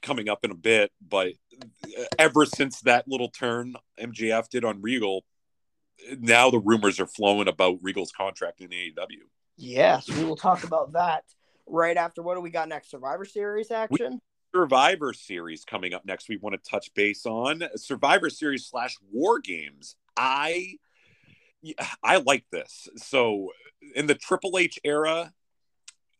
coming up in a bit. But ever since that little turn MJF did on Regal, now the rumors are flowing about Regal's contract in AEW. Yes, we will talk about that right after. What do we got next? Survivor Series action. Survivor Series coming up next. We want to touch base on Survivor Series slash War Games. I I like this. So in the Triple H era,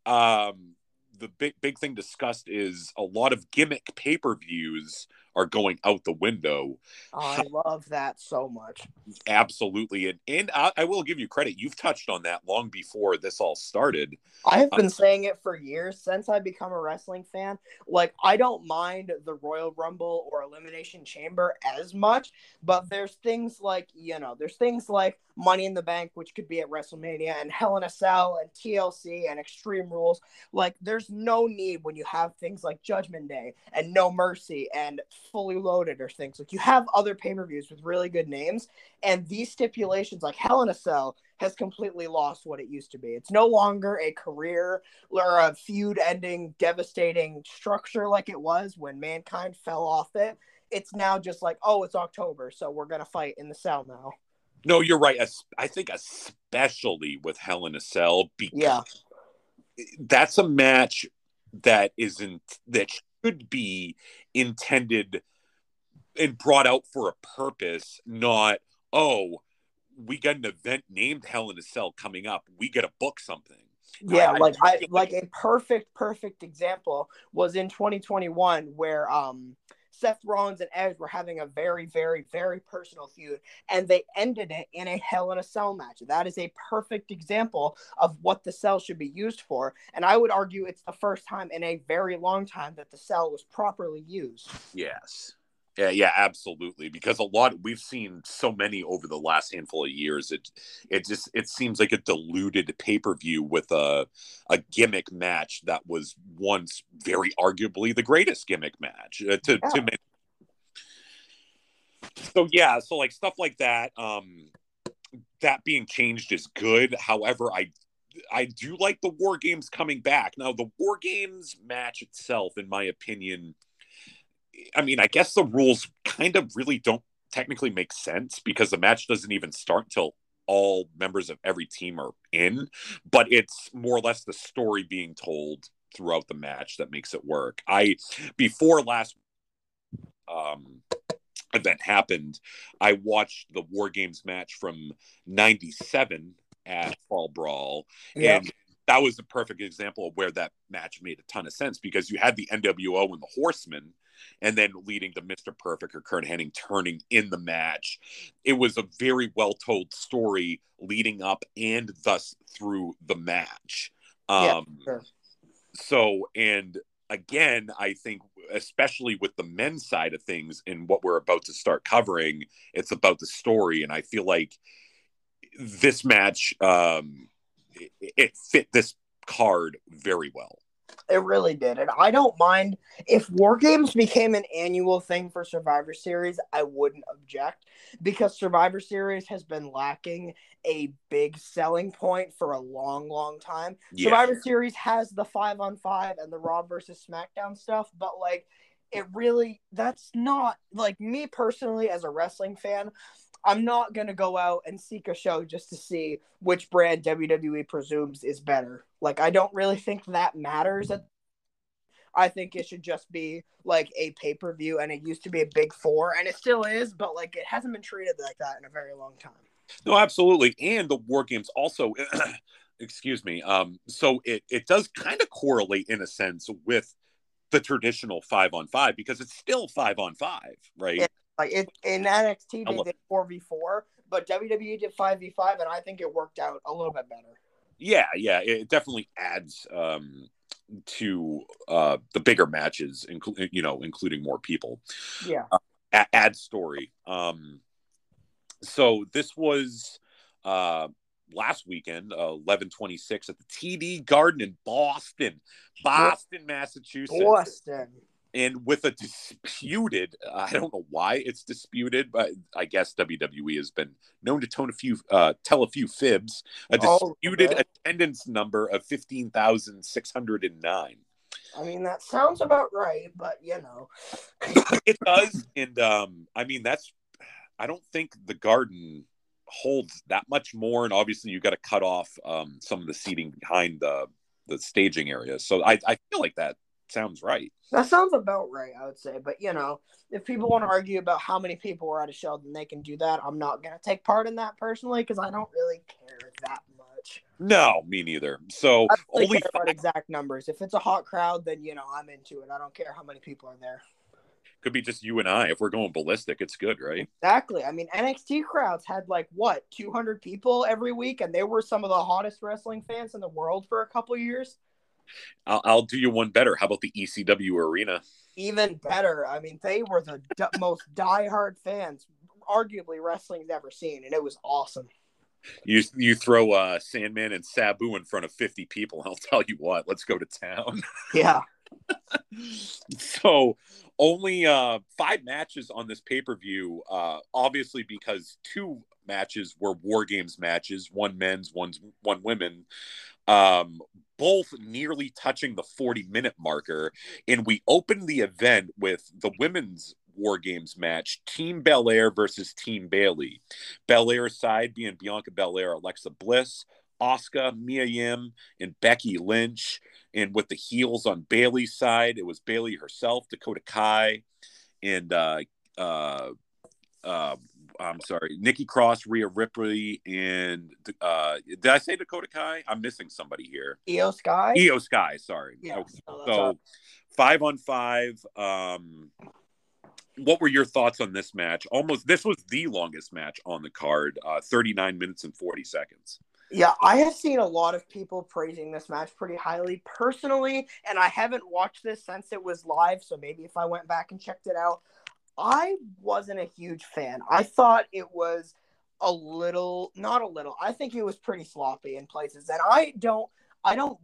um, the big big thing discussed is a lot of gimmick pay per views are going out the window. I love that so much. Absolutely, and and I, I will give you credit. You've touched on that long before this all started. I have uh, been saying it for years since I become a wrestling fan. Like I don't mind the Royal Rumble or Elimination Chamber as much, but there's things like, you know, there's things like Money in the Bank which could be at WrestleMania and Hell in a Cell and TLC and Extreme Rules. Like there's no need when you have things like Judgment Day and No Mercy and Fully Loaded or things. Like you have other pay-per-views with really good names and these stipulations like Hell in a Cell has completely lost what it used to be. It's no longer a career or a feud ending, devastating structure like it was when mankind fell off it. It's now just like, oh, it's October, so we're to fight in the cell now. No, you're right. I think especially with Hell in a Cell because Yeah. that's a match that isn't that should be intended and brought out for a purpose, not oh, we got an event named Hell in a Cell coming up. We got to book something. Yeah, I, like I, I like a perfect perfect example was in 2021 where um Seth Rollins and Edge were having a very, very, very personal feud, and they ended it in a Hell in a Cell match. That is a perfect example of what the cell should be used for. And I would argue it's the first time in a very long time that the cell was properly used. Yes. Yeah, yeah, absolutely. Because a lot we've seen so many over the last handful of years. It it just it seems like a diluted pay per view with a a gimmick match that was once very arguably the greatest gimmick match uh, to yeah. to many. So yeah, so like stuff like that. Um, that being changed is good. However, I I do like the War Games coming back now. The War Games match itself, in my opinion I mean, I guess the rules kind of really don't technically make sense because the match doesn't even start until all members of every team are in, but it's more or less the story being told throughout the match that makes it work. I before last um event happened, I watched the War Games match from 97 at Fall Brawl yeah. and that was a perfect example of where that match made a ton of sense because you had the NWO and the Horsemen and then leading to Mr. Perfect or Curt Hennig turning in the match. It was a very well told story leading up and thus through the match. Um, yeah, sure. So, and again, I think, especially with the men's side of things and what we're about to start covering, it's about the story. And I feel like this match, um, it, it fit this card very well. It really did. And I don't mind if War Games became an annual thing for Survivor Series, I wouldn't object because Survivor Series has been lacking a big selling point for a long, long time. Yeah. Survivor Series has the five on five and the Raw versus SmackDown stuff, but like it really that's not like me personally as a wrestling fan. I'm not gonna go out and seek a show just to see which brand WWE presumes is better. Like I don't really think that matters. I think it should just be like a pay per view, and it used to be a big four, and it still is, but like it hasn't been treated like that in a very long time. No, absolutely, and the war games also. excuse me. Um, so it it does kind of correlate in a sense with the traditional five on five because it's still five on five, right? Like it, in NXT, they did four v four, but WWE did five v five, and I think it worked out a little bit better. Yeah, yeah, it definitely adds um, to uh, the bigger matches, including you know, including more people. Yeah, uh, add story. Um, so this was uh, last weekend, uh, eleven twenty six at the TD Garden in Boston, Boston, Massachusetts. Boston and with a disputed i don't know why it's disputed but i guess wwe has been known to tone a few uh, tell a few fibs. A oh, disputed oh, attendance number of 15609 i mean that sounds about right but you know. It does and um i mean that's i don't think the garden holds that much more and obviously you got to cut off um some of the seating behind the the staging area. So i i feel like that sounds right. That sounds about right, I would say. But you know, if people want to argue about how many people were at a show, then they can do that. I'm not gonna take part in that personally because I don't really care that much. No, me neither. So really only about exact numbers. If it's a hot crowd, then you know I'm into it. I don't care how many people are there. Could be just you and I. If we're going ballistic, it's good, right? Exactly. I mean, NXT crowds had like what 200 people every week, and they were some of the hottest wrestling fans in the world for a couple years. I'll, I'll do you one better. How about the ECW arena? Even better. I mean, they were the d- most diehard fans, arguably wrestling's ever seen, and it was awesome. You you throw uh, Sandman and Sabu in front of fifty people, I'll tell you what. Let's go to town. Yeah. so only uh, five matches on this pay per view. Uh, obviously, because two matches were War Games matches, one men's, one one women. Um, both nearly touching the 40 minute marker. And we opened the event with the women's War Games match Team Belair versus Team Bayley. Belair's side being Bianca Belair, Alexa Bliss, Asuka, Mia Yim, and Becky Lynch. And with the heels on Bayley's side, it was Bayley herself, Dakota Kai, and uh, uh, uh, I'm sorry, Nikki Cross, Rhea Ripley, and uh, did I say Dakota Kai? I'm missing somebody here. Iyo Sky. Iyo Sky, sorry. Yeah, Okay. so five on five. Um, what were your thoughts on this match? Almost, this was the longest match on the card, uh, 39 minutes and 40 seconds. Yeah, I have seen a lot of people praising this match pretty highly personally, and I haven't watched this since it was live, so maybe if I went back and checked it out, I wasn't a huge fan. I thought it was a little, not a little. I think it was pretty sloppy in places, and I don't, I don't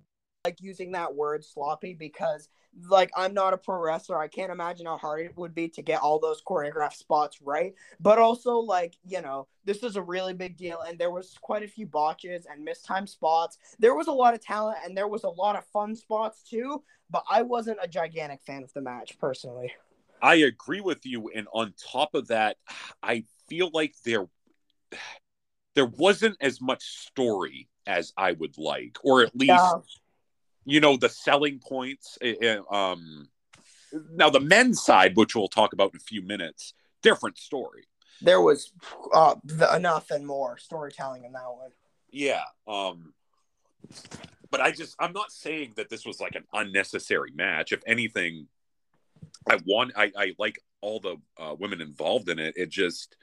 like using that word sloppy because like I'm not a pro wrestler. I can't imagine how hard it would be to get all those choreographed spots right. But also like, you know, this is a really big deal and there was quite a few botches and mistimed spots. There was a lot of talent and there was a lot of fun spots too, but I wasn't a gigantic fan of the match personally. I agree with you, and on top of that, I feel like there there wasn't as much story as I would like, or at least Yeah. you know the selling points. eh, eh, Um, now the men's side, which we'll talk about in a few minutes, different story. There was uh, the, enough and more storytelling in that one. Yeah. Um, but I just I'm not saying that this was like an unnecessary match. If anything, I want I, I like all the uh, women involved in it. It just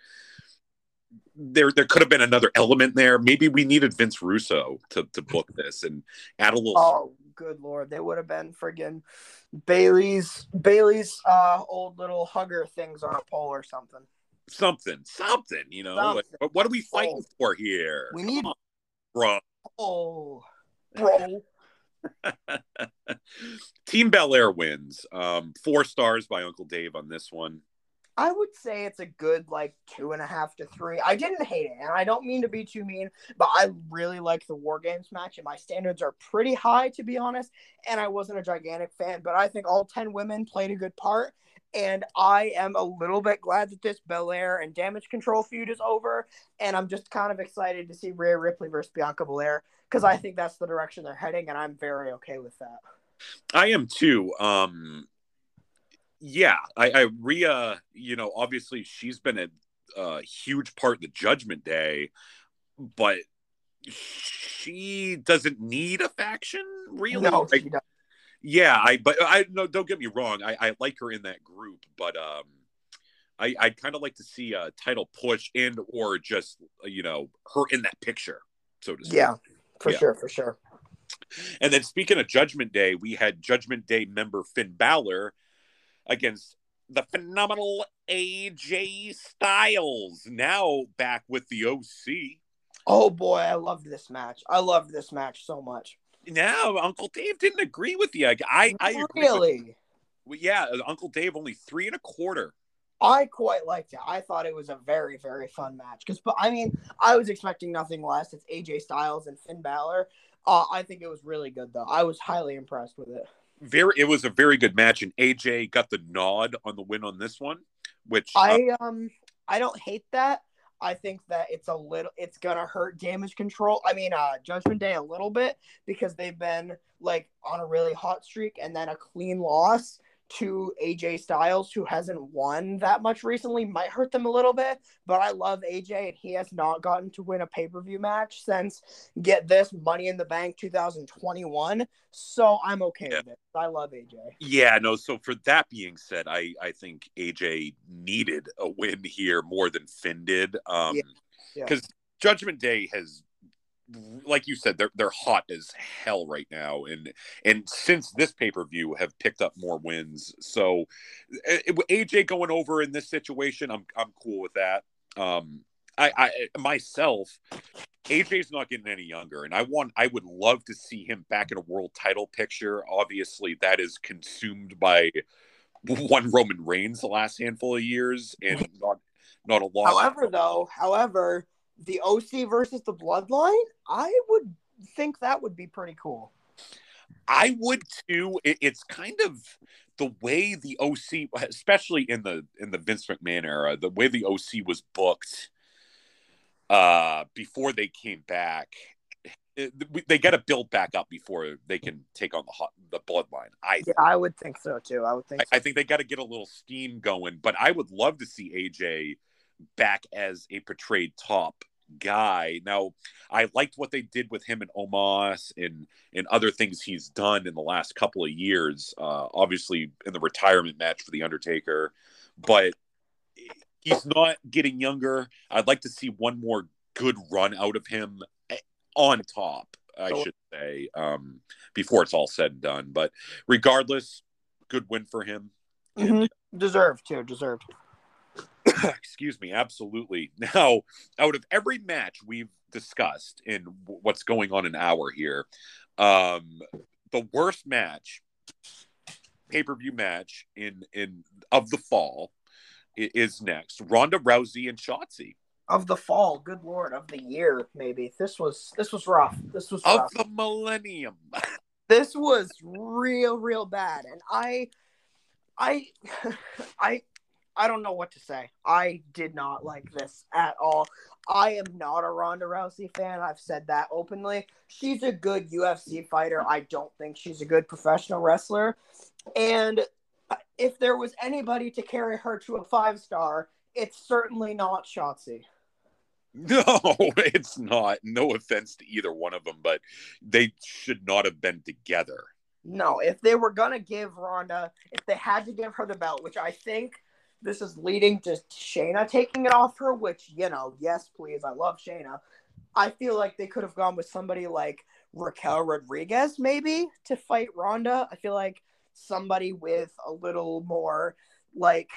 there there could have been another element there. Maybe we needed Vince Russo to to book this and add a little Oh, good lord, they would have been friggin' Bayley's Bayley's uh old little hugger things on a pole or something. something, something. You know, like, Something. what- what are we fighting Oh. for here? We need bro. oh, bro. Team Belair wins. Um, four stars by Uncle Dave on this one. I would say it's a good like two and a half to three. I didn't hate it, and I don't mean to be too mean, but I really like the War Games match, and my standards are pretty high to be honest. And I wasn't a gigantic fan, but I think all ten women played a good part. And I am a little bit glad that this Belair and Damage Control feud is over, and I'm just kind of excited to see Rhea Ripley versus Bianca Belair because I think that's the direction they're heading, and I'm very okay with that. I am too. Um, yeah, I, I Rhea, you know, obviously she's been a, a huge part of the Judgment Day, but she doesn't need a faction, really. No, Like, she doesn't. yeah, I but I no, don't get me wrong. I, I like her in that group, but um, I I'd kind of like to see a title push and or just you know her in that picture, so to speak. yeah, for Yeah. sure, for sure. And then speaking of Judgment Day, we had Judgment Day member Finn Balor against the phenomenal AJ Styles, now back with the OC. Oh boy, I loved this match. I loved this match so much. Now, Uncle Dave didn't agree with you. I, I, I with- really, well, yeah, Uncle Dave only three and a quarter. I quite liked it. I thought it was a very, very fun match. Because, but I mean, I was expecting nothing less. It's AJ Styles and Finn Balor. Uh, I think it was really good, though. I was highly impressed with it. Very, it was a very good match, and AJ got the nod on the win on this one, which uh, I um, I don't hate that. I think that it's a little, it's gonna hurt damage control. I mean, uh, Judgment Day a little bit because they've been like on a really hot streak, and then a clean loss to AJ Styles, who hasn't won that much recently, might hurt them a little bit. But I love AJ, and he has not gotten to win a pay per view match since get this Money in the Bank 2021. So I'm okay Yeah. with it. I love AJ. Yeah, no. So for that being said, I I think AJ needed a win here more than Finn did. Um, Yeah, yeah. because Judgment Day has, like you said, they're they're hot as hell right now, and and since this pay per view have picked up more wins. So eh, eh, AJ going over in this situation, I'm I'm cool with that. Um, I I myself. AJ's not getting any younger, and I want I would love to see him back in a world title picture. Obviously, that is consumed by one Roman Reigns the last handful of years, and not not a lot. However, though, however, the OC versus the Bloodline, I would think that would be pretty cool. I would too. It, it's kind of the way the OC, especially in the in the Vince McMahon era, the way the OC was booked uh before they came back it, they got to build back up before they can take on the hot, the bloodline. I yeah, I would think so too. I would think. I, so. I think they got to get a little steam going, but I would love to see AJ back as a portrayed top guy. Now, I liked what they did with him and Omos and and other things he's done in the last couple of years. Uh, obviously, in the retirement match for the Undertaker, but he's not getting younger. I'd like to see one more good run out of him eh, on top. I should say um, before it's all said and done. But regardless, good win for him. Mm-hmm. Deserved too. Deserved. excuse me, absolutely. Now, out of every match we've discussed in what's going on an hour here, um, the worst match, pay per view match in in of the fall is next. Ronda Rousey and Shotzi of the fall. Good lord, of the year maybe. This was this was rough. This was rough. of the millennium. this was real real bad, and I, I, I I don't know what to say. I did not like this at all. I am not a Ronda Rousey fan. I've said that openly. She's a good UFC fighter. I don't think she's a good professional wrestler. And if there was anybody to carry her to a five star, it's certainly not Shotzi. No, it's not. No offense to either one of them, but they should not have been together. No, if they were going to give Ronda, if they had to give her the belt, which I think this is leading to Shayna taking it off her, which, you know, yes, please. I love Shayna. I feel like they could have gone with somebody like Raquel Rodriguez, maybe, to fight Ronda. I feel like somebody with a little more, like,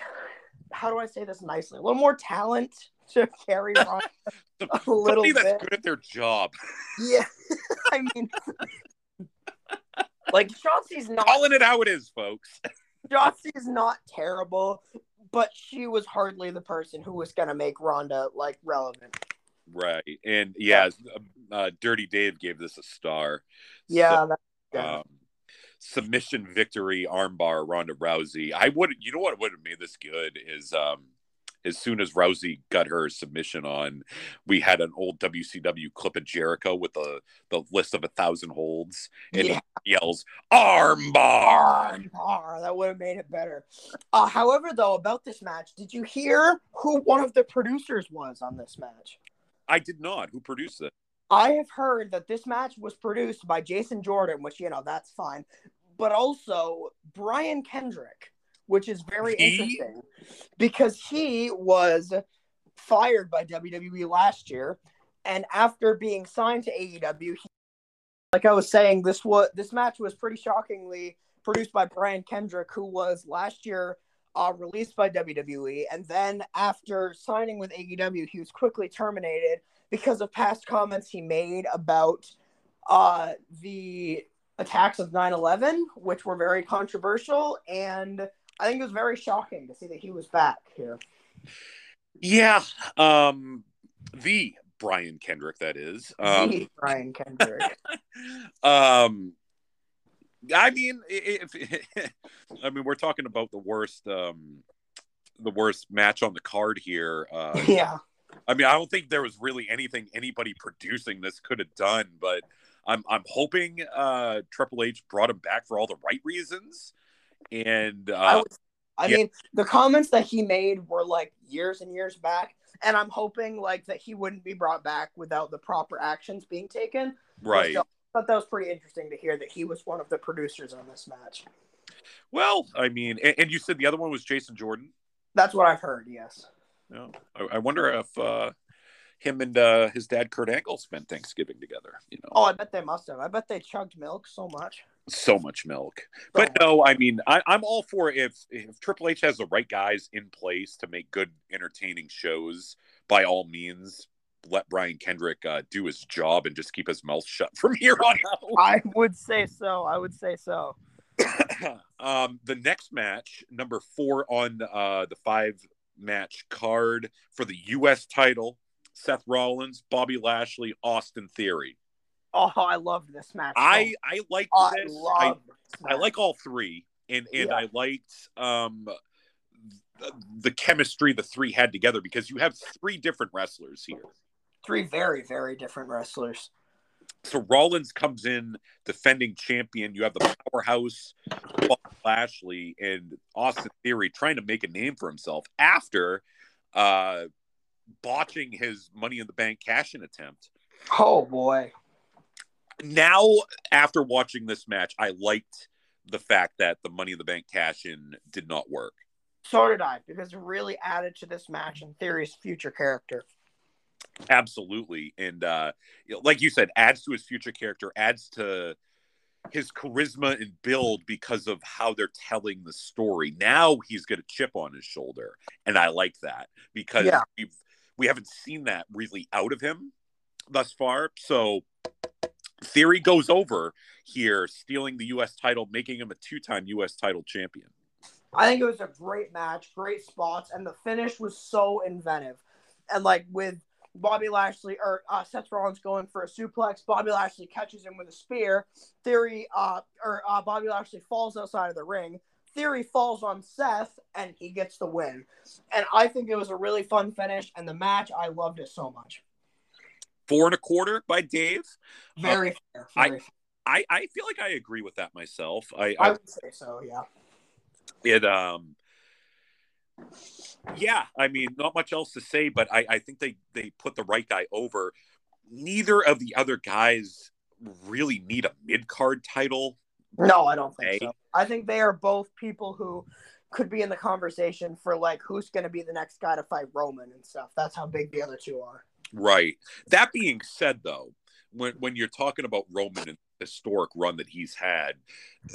how do I say this nicely? A little more talent to carry Ronda. a little somebody that's bit. good at their job. Yeah. I mean, like, Shotzi's not. Calling it how it is, folks. Shotzi's not terrible but she was hardly the person who was going to make Ronda like relevant. Right, and yeah, uh, Dirty Dave gave this a star. Yeah, so, um, submission victory armbar Ronda Rousey. I would, you know what would have made this good is um, as soon as Rousey got her submission on, we had an old WCW clip of Jericho with the, the list of a thousand holds, and yeah. he yells "armbar." Armbar. That would have made it better. Uh, however, though, about this match, did you hear who one of the producers was on this match? I did not. Who produced it? I have heard that this match was produced by Jason Jordan, which you know that's fine, but also Brian Kendrick which is very he? interesting because he was fired by WWE last year, and after being signed to AEW, he, like I was saying, this was this match was pretty shockingly produced by Brian Kendrick, who was last year uh, released by WWE, and then after signing with AEW, he was quickly terminated because of past comments he made about uh, the attacks of 9/11, which were very controversial and I think it was very shocking to see that he was back here. Yeah, um, the Brian Kendrick, that is. Um, the Brian Kendrick. um, I mean, if, I mean, we're talking about the worst, um, the worst match on the card here. Uh, yeah. I mean, I don't think there was really anything anybody producing this could have done, but I'm I'm hoping uh, Triple H brought him back for all the right reasons. And uh, I, was, I yeah. mean, the comments that he made were like years and years back, and I'm hoping like that he wouldn't be brought back without the proper actions being taken. Right. So thought that was pretty interesting to hear that he was one of the producers on this match. Well, I mean, and, and you said the other one was Jason Jordan. That's what I've heard. Yes. Yeah. I, I wonder if uh, him and uh, his dad Kurt Angle spent Thanksgiving together. You know. Oh, I bet they must have. I bet they chugged milk so much. So much milk. So but much. no, I mean, I, am all for if if Triple H has the right guys in place to make good, entertaining shows. By all means, let Brian Kendrick uh, do his job and just keep his mouth shut from here on out. I would say so. I would say so. um, the next match, number four on uh, the five match card for the U.S. title, Seth Rollins, Bobby Lashley, Austin Theory. Oh, I loved this match. I I like oh, this. I, I, like all three, and and yeah. I liked um the, the chemistry the three had together because you have three different wrestlers here. Three very very different wrestlers. So Rollins comes in defending champion. You have the powerhouse Lashley and Austin Theory trying to make a name for himself after uh, botching his Money in the Bank cash in attempt. Oh boy! Now, after watching this match, I liked the fact that the Money in the Bank cash in did not work. So did I, because it really added to this match and Theory's future character. Absolutely, and uh, like you said, adds to his future character, adds to his charisma and build because of how they're telling the story. Now he's got a chip on his shoulder, and I like that because yeah. we've we haven't seen that really out of him thus far. So Theory goes over here, stealing the U.S. title, making him a two-time U.S. title champion. I think it was a great match, great spots, and the finish was so inventive. And like with Bobby Lashley or uh, Seth Rollins going for a suplex. Bobby Lashley catches him with a spear. Theory uh, or uh, Bobby Lashley falls outside of the ring. Theory falls on Seth and he gets the win. And I think it was a really fun finish. And the match, I loved it so much. Four and a quarter by Dave. Very fair. Very I, fair. I, I feel like I agree with that myself. I, I, I would say so. Yeah. It um yeah, I mean, not much else to say, but I, I think they they put the right guy over. Neither of the other guys really need a mid card title. No, I don't think so. I think they are both people who could be in the conversation for like who's going to be the next guy to fight Roman and stuff. That's how big the other two are. Right. That being said, though, when when you're talking about Roman and historic run that he's had,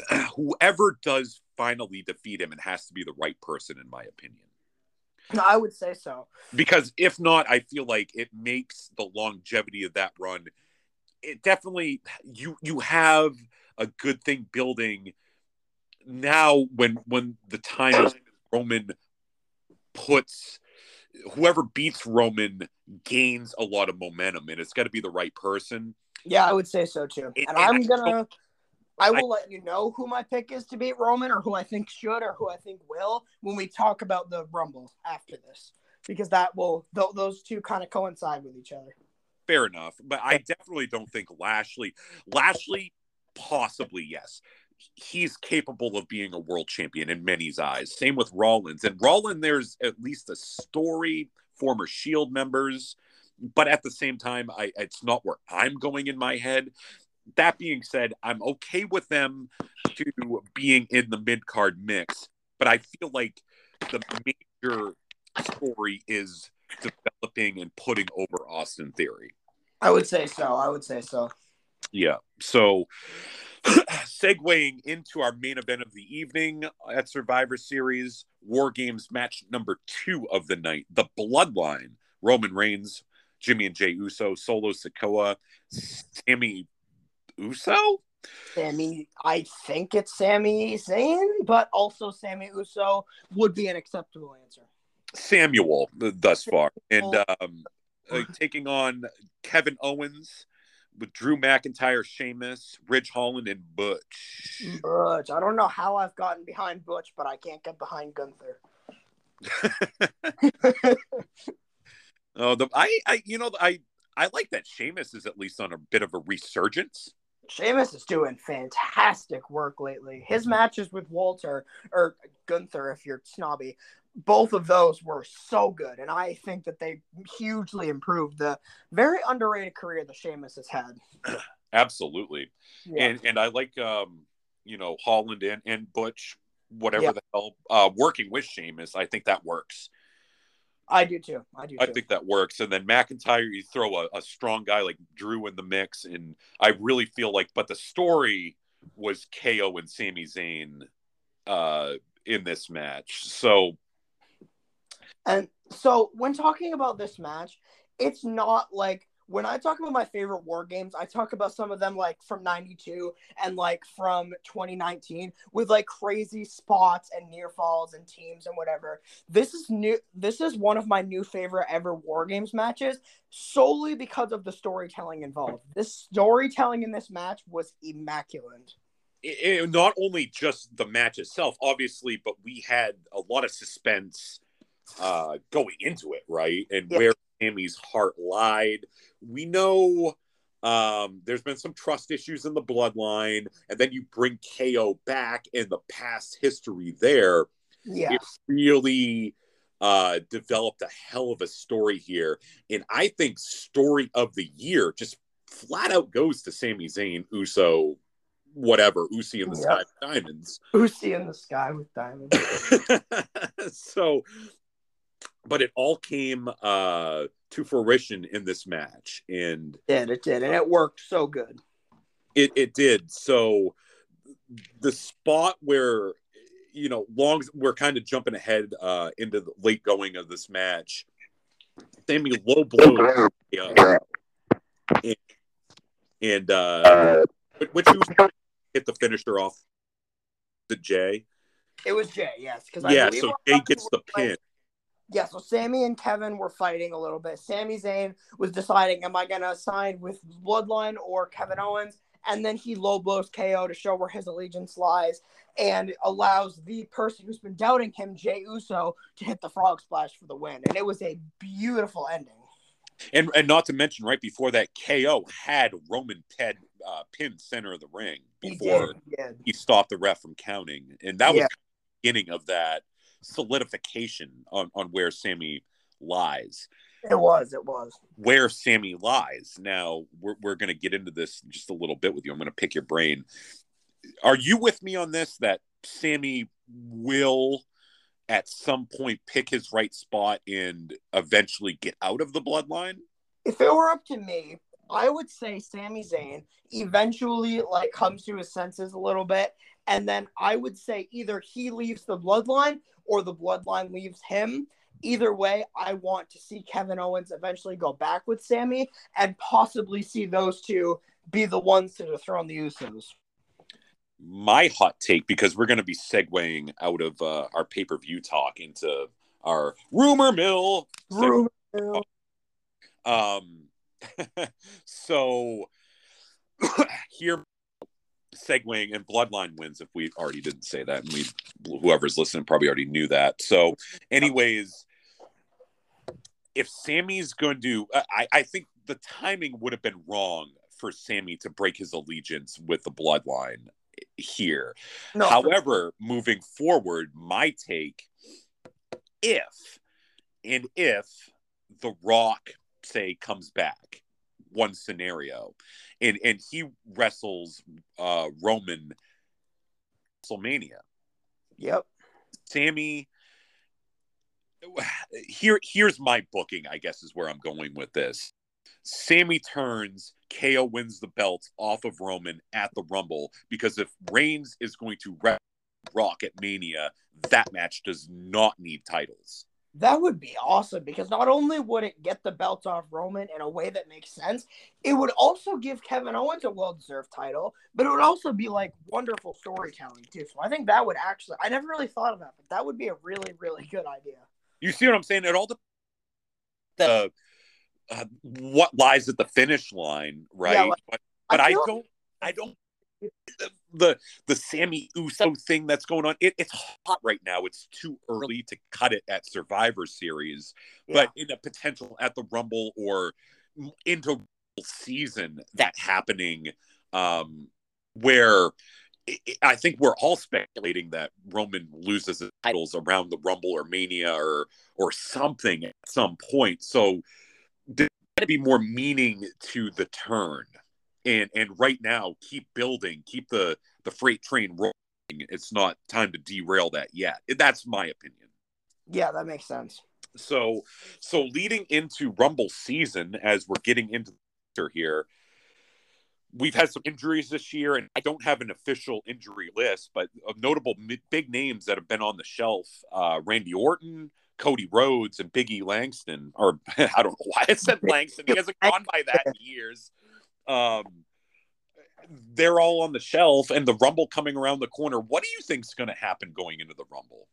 whoever does finally defeat him, it has to be the right person, in my opinion. I would say so. Because if not, I feel like it makes the longevity of that run. It definitely you you have a good thing building now when when the time is Roman puts whoever beats Roman gains a lot of momentum and it's got to be the right person. Yeah, I would say so too. And, and I'm gonna I will I, let you know who my pick is to beat Roman or who I think should or who I think will when we talk about the Rumble after this because that will th- those two kind of coincide with each other. Fair enough, but I definitely don't think Lashley Lashley possibly yes. He's capable of being a world champion in many's eyes. Same with Rollins. And Rollins there's at least a story, former Shield members, but at the same time I it's not where I'm going in my head that being said, I'm okay with them to being in the mid card mix, but I feel like the major story is developing and putting over Austin Theory. I would say so. I would say so. Yeah. So, segueing into our main event of the evening at Survivor Series, War Games match number two of the night, the Bloodline, Roman Reigns, Jimmy and Jey Uso, Solo Sikoa, Sami Uso? Sami, I think it's Sami Zayn, but also Sami Uso would be an acceptable answer. Samuel thus far, and um, uh, taking on Kevin Owens with Drew McIntyre, Sheamus, Ridge Holland, and Butch. Butch. I don't know how I've gotten behind Butch, but I can't get behind Gunther. oh, the I, I, you know, I, I like that Sheamus is at least on a bit of a resurgence. Sheamus is doing fantastic work lately. His matches with Walter or Gunther, if you're snobby, both of those were so good, and I think that they hugely improved the very underrated career that Sheamus has had. Absolutely, yeah. and and I like um, you know Holland and and Butch, whatever yeah. the hell, uh, working with Sheamus. I think that works. I do too. I do. I think that works. And then McIntyre, you throw a, a, strong guy like Drew in the mix, and I really feel like, but the story was KO and Sami Zayn uh, in this match. So, and so when talking about this match, it's not like when I talk about my favorite war games, I talk about some of them like from 92 and like from 2019 with like crazy spots and near falls and teams and whatever. This is new this is one of my new favorite ever war games matches solely because of the storytelling involved. This storytelling in this match was immaculate. It, it, not only just the match itself, obviously, but we had a lot of suspense uh, going into it, right? And yeah. where Sami's heart lied. We know Um, there's been some trust issues in the bloodline, and then you bring KO back in the past history there. Yeah. It really uh, developed a hell of a story here. And I think story of the year just flat out goes to Sami Zayn, Uso, whatever, Usi in the Yep. sky with diamonds. Usi in the sky with diamonds. so but it all came uh to fruition in this match. And did it did, and it worked so good. it it did. So the spot where you know long we're kind of jumping ahead uh into the late going of this match. Sami low blow uh, and, and uh which was hit the finisher off the Jey It was Jey, yes, because yeah so Jey gets the pin Yeah, so Sami and Kevin were fighting a little bit. Sami Zayn was deciding, am I gonna sign with Bloodline or Kevin Owens? And then he low blows KO to show where his allegiance lies, and allows the person who's been doubting him, Jey Uso, to hit the frog splash for the win. And it was a beautiful ending. And and not to mention, right before that, KO had Roman Ted uh, pinned center of the ring He before did. He did. he stopped the ref from counting, and that was Yeah. the beginning of that solidification on on where Sami lies. It was. It was. Where Sami lies. Now we're we're gonna get into this just a little bit with you. I'm gonna pick your brain. Are you with me on this? That Sami will at some point pick his right spot and eventually get out of the bloodline? If it were up to me, I would say Sami Zayn eventually like comes to his senses a little bit, and then I would say either he leaves the bloodline or the bloodline leaves him. Either way, I want to see Kevin Owens eventually go back with Sami and possibly see those two be the ones to dethrone the Usos. my hot take because we're going to be segueing out of uh, our pay per view talk into our rumor mill. Rumor. mill. Um, so here, segueing and Bloodline wins. If we already didn't say that, and we whoever's listening probably already knew that. So, anyways, if Sami's going to, uh, I, I think the timing would have been wrong for Sami to break his allegiance with the Bloodline here. No, However, moving forward, my take if and if The Rock, say, comes back, one scenario, and and he wrestles uh Roman WrestleMania. yep. Sami here here's my booking, I guess is where I'm going with this. Sami turns, KO wins the belt off of Roman at the Rumble because if Reigns is going to wrestle Rock at Mania, that match does not need titles. That would be awesome because not only would it get the belt off Roman in a way that makes sense, it would also give Kevin Owens a well deserved title, but it would also be like wonderful storytelling too. So I think that would actually, I never really thought of that, but that would be a really, really good idea. You see what I'm saying? It all depends the uh, what lies at the finish line, right? Yeah, like- but but I, feel- don't I don't the the Sami Uso thing that's going on. It, it's hot right now. It's too early to cut it at Survivor Series, but in a potential at the Rumble or into season that happening, um, where I- I think we're all speculating that Roman loses his titles around the Rumble or Mania or or something at some point. So there's got to be more meaning to the turn, and and right now keep building, keep the the freight train rolling. It's not time to derail that yet. That's my opinion. yeah, that makes sense. So so leading into Rumble season as we're getting into here, we've had some injuries this year, and I don't have an official injury list, but of notable big names that have been on the shelf: uh, Randy Orton, Cody Rhodes, and Biggie Langston. Or I don't know why I said Langston; he hasn't gone by that in years. Um, they're all on the shelf, and the Rumble coming around the corner. What do you think's going to happen going into the Rumble?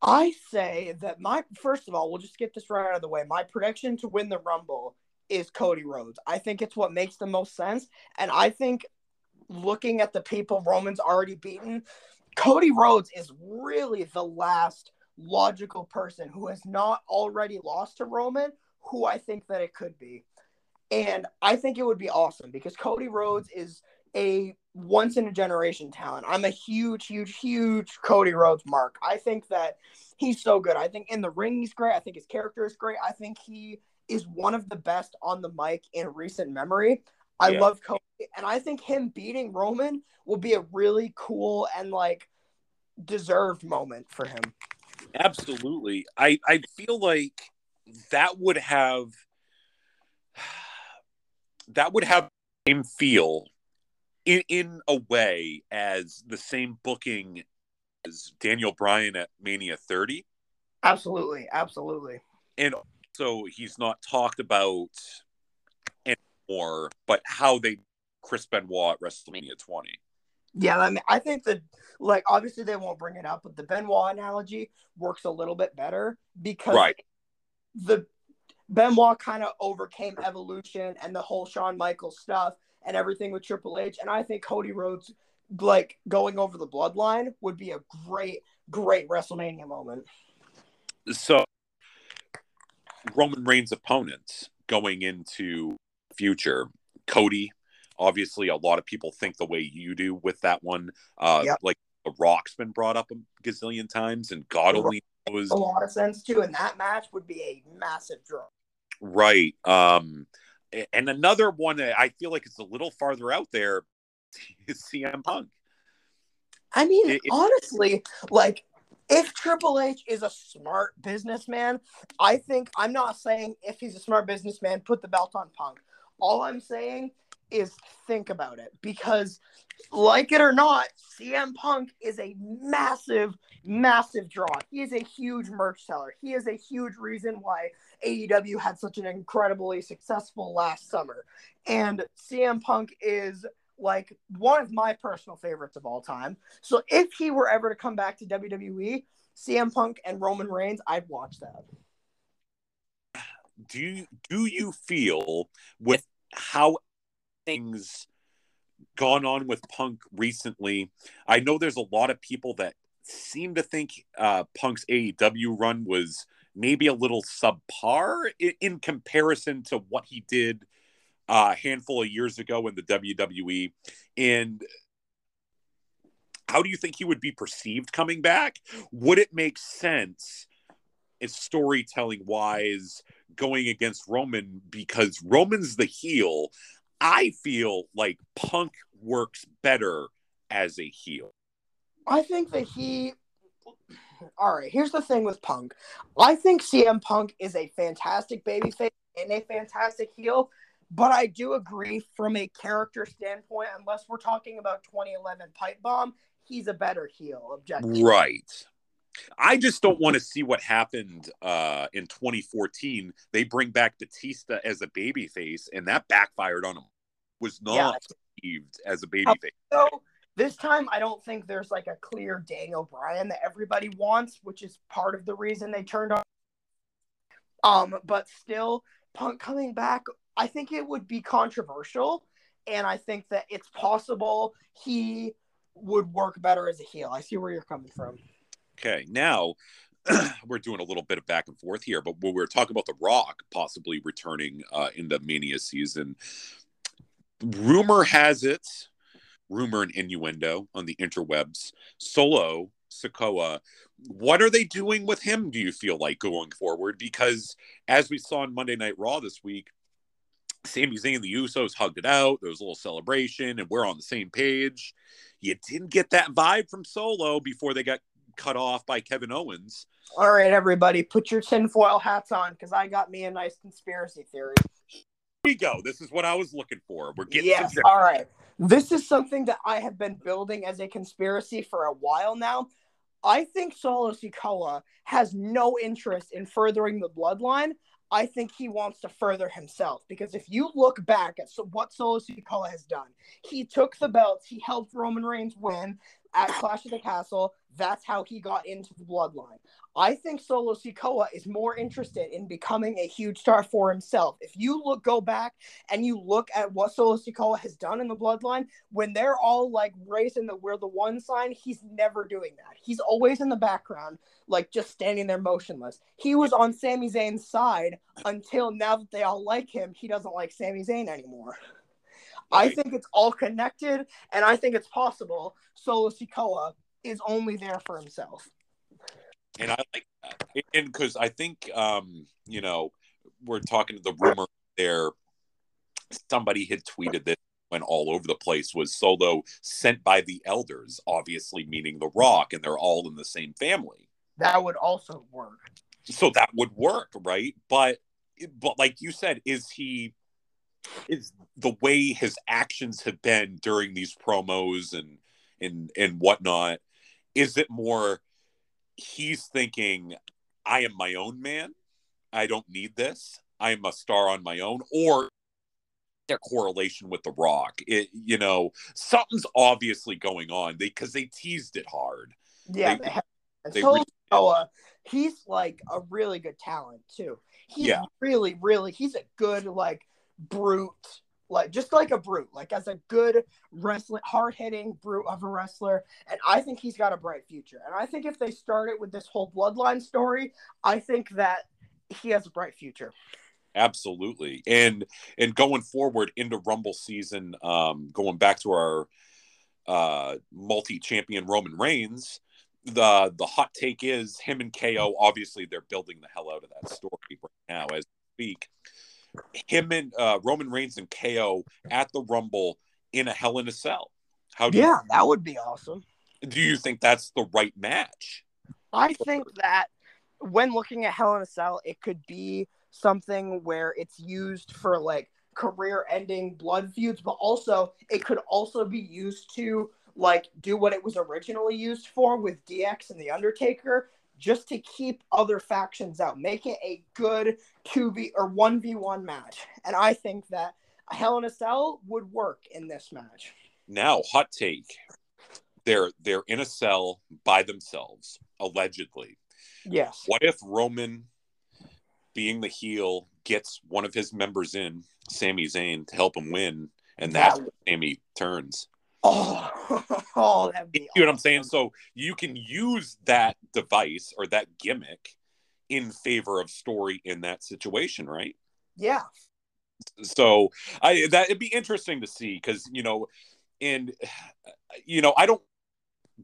I say that my, first of all, we'll just get this right out of the way. My prediction to win the Rumble is Cody Rhodes. I think it's what makes the most sense. And I think looking at the people Roman's already beaten, Cody Rhodes is really the last logical person who has not already lost to Roman, who I think that it could be. And I think it would be awesome because Cody Rhodes is a once in a generation talent. I'm a huge, huge, huge Cody Rhodes mark. I think that he's so good. I think in the ring he's great. I think his character is great. I think he is one of the best on the mic in recent memory. I yeah. love Cody, and I think him beating Roman will be a really cool and like deserved moment for him. Absolutely. I I feel like that would have that would have same feel in in a way as the same booking as Daniel Bryan at Mania 30. Absolutely, absolutely. And so he's not talked about anymore, but how they Chris Benoit at WrestleMania 20. Yeah, I mean, I think that like obviously they won't bring it up, but the Benoit analogy works a little bit better because right. the Benoit kind of overcame evolution and the whole Shawn Michaels stuff and everything with Triple H, and I think Cody Rhodes like going over the bloodline would be a great, great WrestleMania moment. So Roman Reigns' opponents going into future, Cody. Obviously, a lot of people think the way you do with that one. Uh, yep. Like the Rock's been brought up a gazillion times, and God only knows a lot of sense too. And that match would be a massive draw. Right. Um, and another one that I feel like it's a little farther out there is CM Punk. I mean, it, honestly, like if Triple H is a smart businessman, I think I'm not saying if he's a smart businessman, put the belt on Punk. All I'm saying is think about it because, like it or not, CM Punk is a massive, massive draw. He is a huge merch seller. He is a huge reason why AEW had such an incredibly successful last summer. And CM Punk is like one of my personal favorites of all time. So if he were ever to come back to WWE, CM Punk and Roman Reigns, I'd watch that. Do you do you feel with how things gone on with Punk recently? I know there's a lot of people that seem to think uh, Punk's AEW run was maybe a little subpar in, in comparison to what he did uh, a handful of years ago in the WWE. And how do you think he would be perceived coming back? Would it make sense, as storytelling wise, going against Roman because Roman's the heel? I feel like Punk works better as a heel. I think that he. All right, here's the thing with Punk. I think CM Punk is a fantastic babyface and a fantastic heel. But I do agree from a character standpoint, unless we're talking about 2011 Pipe Bomb, he's a better heel, objectively. Right. I just don't want to see what happened uh, in 2014. They bring back Batista as a babyface, and that backfired on him. Was not yeah. received as a babyface. So this time, I don't think there's like a clear Daniel Bryan that everybody wants, which is part of the reason they turned on. Um, but still, Punk coming back I think it would be controversial, and I think that it's possible he would work better as a heel. I see where you're coming from. Okay, now we're doing a little bit of back and forth here, but when we are talking about The Rock possibly returning uh, in the Mania season, rumor has it, rumor and innuendo on the interwebs, Solo Sikoa. What are they doing with him? Do you feel like going forward? Because as we saw on Monday Night Raw this week, Sami Zayn and the Usos hugged it out. There was a little celebration, and we're on the same page. You didn't get that vibe from Solo before they got cut off by Kevin Owens. All right, everybody, put your tinfoil hats on because I got me a nice conspiracy theory. Here we go. This is what I was looking for. We're getting yes. All right. This is something that I have been building as a conspiracy for a while now. I think Solo Sikoa has no interest in furthering the bloodline. I think he wants to further himself because if you look back at so what Solo Sikoa has done, he took the belts, he helped Roman Reigns win. At Clash of the Castle. That's how he got into the bloodline. I think Solo Sikoa is more interested in becoming a huge star for himself. If you look go back and you look at what Solo Sikoa has done in the bloodline, when they're all like raising the we're the one sign, he's never doing that. He's always in the background, like just standing there motionless. He was on Sami Zayn's side until now that they all like him, he doesn't like Sami Zayn anymore. I think it's all connected, and I think it's possible Solo Sikoa is only there for himself. And I like that. And because I think, um, you know, we're talking to the rumor there, somebody had tweeted that went all over the place was Solo sent by the elders, obviously meaning The Rock, and they're all in the same family. That would also work. So that would work, right? But, but like you said, is he is the way his actions have been during these promos and and and whatnot is it more he's thinking i am my own man. I don't need this. I'm a star on my own or their correlation with the rock. It you know something's obviously going on. Because they, they, teased it hard. Yeah they, they, so, he's like a really good talent too. He's yeah. really really he's a good like brute, like just like a brute, like as a good wrestling, hard hitting brute of a wrestler. And I think he's got a bright future. And I think if they start it with this whole bloodline story, I think that he has a bright future. Absolutely. And and going forward into Rumble season, um, going back to our uh multi-champion Roman Reigns, the the hot take is him and KO. Obviously, they're building the hell out of that story right now as we speak him and uh, Roman Reigns and KO at the Rumble in a Hell in a Cell. How do yeah, you, that would be awesome. Do you think that's the right match? I think that when looking at Hell in a Cell, it could be something where it's used for like career-ending blood feuds, but also it could also be used to like do what it was originally used for with DX and the Undertaker, just to keep other factions out. Make it a good 2v or 1v1 match. And I think that a Hell in a Cell would work in this match. Now, hot take. They're they're in a cell by themselves, allegedly. Yes. What if Roman, being the heel, gets one of his members in, Sami Zayn, to help him win, and that's that, Sami turns? Oh, oh that'd be. You know what I'm saying? So you can use that device or that gimmick in favor of story in that situation, right? Yeah. So I that it'd be interesting to see because you know, and you know I don't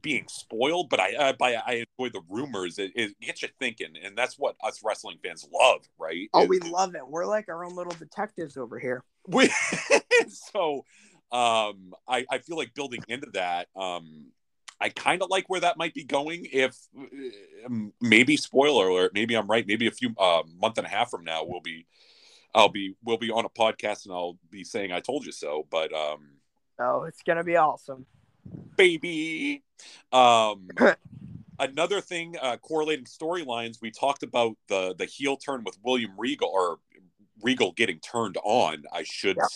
being spoiled, but I uh, by I enjoy the rumors. It, it, gets you thinking, and that's what us wrestling fans love, right? Oh, we love it. We're like our own little detectives over here. We so um, I, I feel like building into that, um, I kind of like where that might be going. If um, maybe spoiler alert, maybe I'm right. Maybe a few uh, month and a half from now, we'll be, I'll be, we'll be on a podcast and I'll be saying I told you so. But um, oh, it's gonna be awesome, baby. Um, another thing, uh, correlating storylines. We talked about the the heel turn with William Regal or Regal getting turned on. I should yeah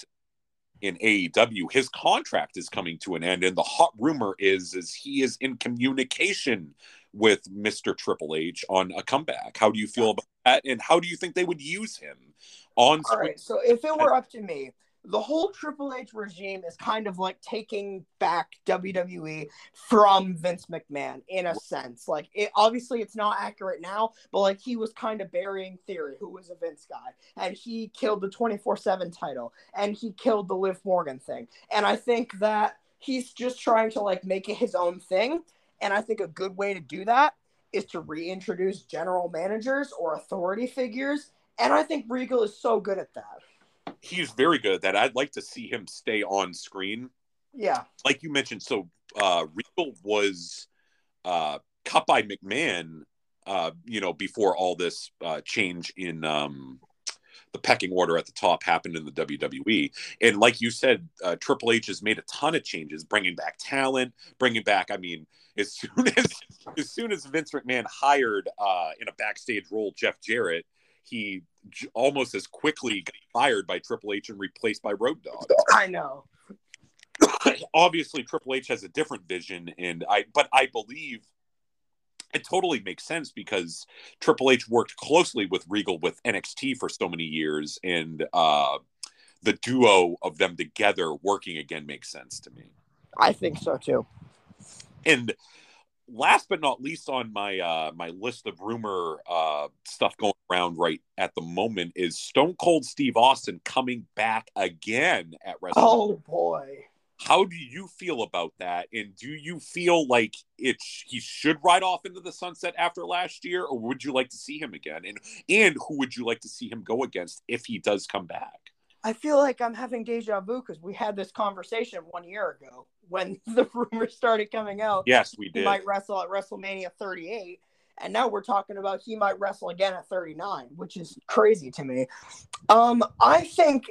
in AEW, his contract is coming to an end, and the hot rumor is is he is in communication with Mr. Triple H on a comeback. How do you feel about that, and how do you think they would use him on? All right, so if it were up to me, the whole Triple H regime is kind of like taking back WWE from Vince McMahon in a sense. Like it obviously it's not accurate now, but like he was kind of burying Theory, who was a Vince guy, and he killed the 24/7 title and he killed the Liv Morgan thing. And I think that he's just trying to like make it his own thing, and I think a good way to do that is to reintroduce general managers or authority figures, and I think Regal is so good at that he's very good at that. I'd like to see him stay on screen. Yeah. Like you mentioned, so uh Regal was uh cut by McMahon uh, you know, before all this uh change in um the pecking order at the top happened in the WWE. And like you said, uh, Triple H has made a ton of changes, bringing back talent, bringing back. I mean, as soon as as soon as Vince McMahon hired uh, in a backstage role Jeff Jarrett, he j- almost as quickly fired by Triple H and replaced by Road Dog. I know. obviously Triple H has a different vision, and I but I believe it totally makes sense because Triple H worked closely with Regal with NXT for so many years, and uh, the duo of them together working again makes sense to me. I think so too. And last but not least on my uh, my list of rumor uh, stuff going around right at the moment is Stone Cold Steve Austin coming back again at WrestleMania. Oh boy. How do you feel about that? And do you feel like it he should ride off into the sunset after last year, or would you like to see him again? And and who would you like to see him go against if he does come back? I feel like I'm having deja vu because we had this conversation one year ago when the rumors started coming out. Yes, we He did. might wrestle at WrestleMania 38. And now we're talking about he might wrestle again at 39, which is crazy to me. Um, I think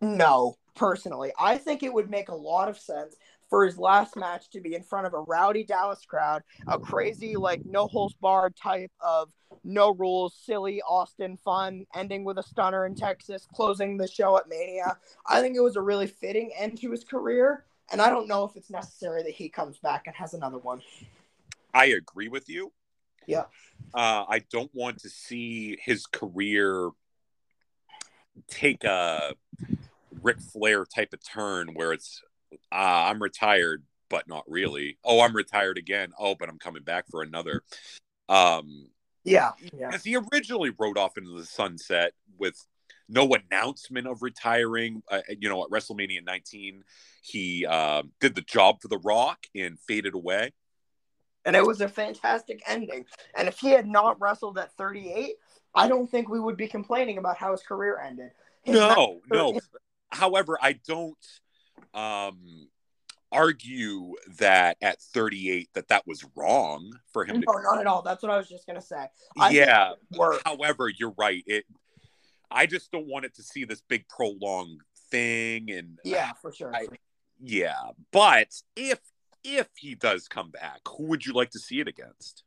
no, personally. I think it would make a lot of sense for his last match to be in front of a rowdy Dallas crowd, a crazy, like, no holes barred type of no rules, silly Austin fun, ending with a stunner in Texas, closing the show at Mania. I think it was a really fitting end to his career, and I don't know if it's necessary that he comes back and has another one. I agree with you. Yeah. Uh, I don't want to see his career take a Ric Flair type of turn where it's uh, I'm retired, but not really. Oh, I'm retired again. Oh, but I'm coming back for another. Um, Yeah, yeah, as he originally rode off into the sunset with no announcement of retiring. Uh, you know, at WrestleMania 19, he uh, did the job for The Rock and faded away. and it was a fantastic ending. And if he had not wrestled at 38, I don't think we would be complaining about how his career ended. His No, no. However, I don't um, argue that at 38 that that was wrong for him. no, not at all. That's what I was just gonna say. I yeah. it would work. However, you're right. It. I just don't want it to see this big prolonged thing, and Yeah, for sure. I- yeah. But if if he does come back, who would you like to see it against?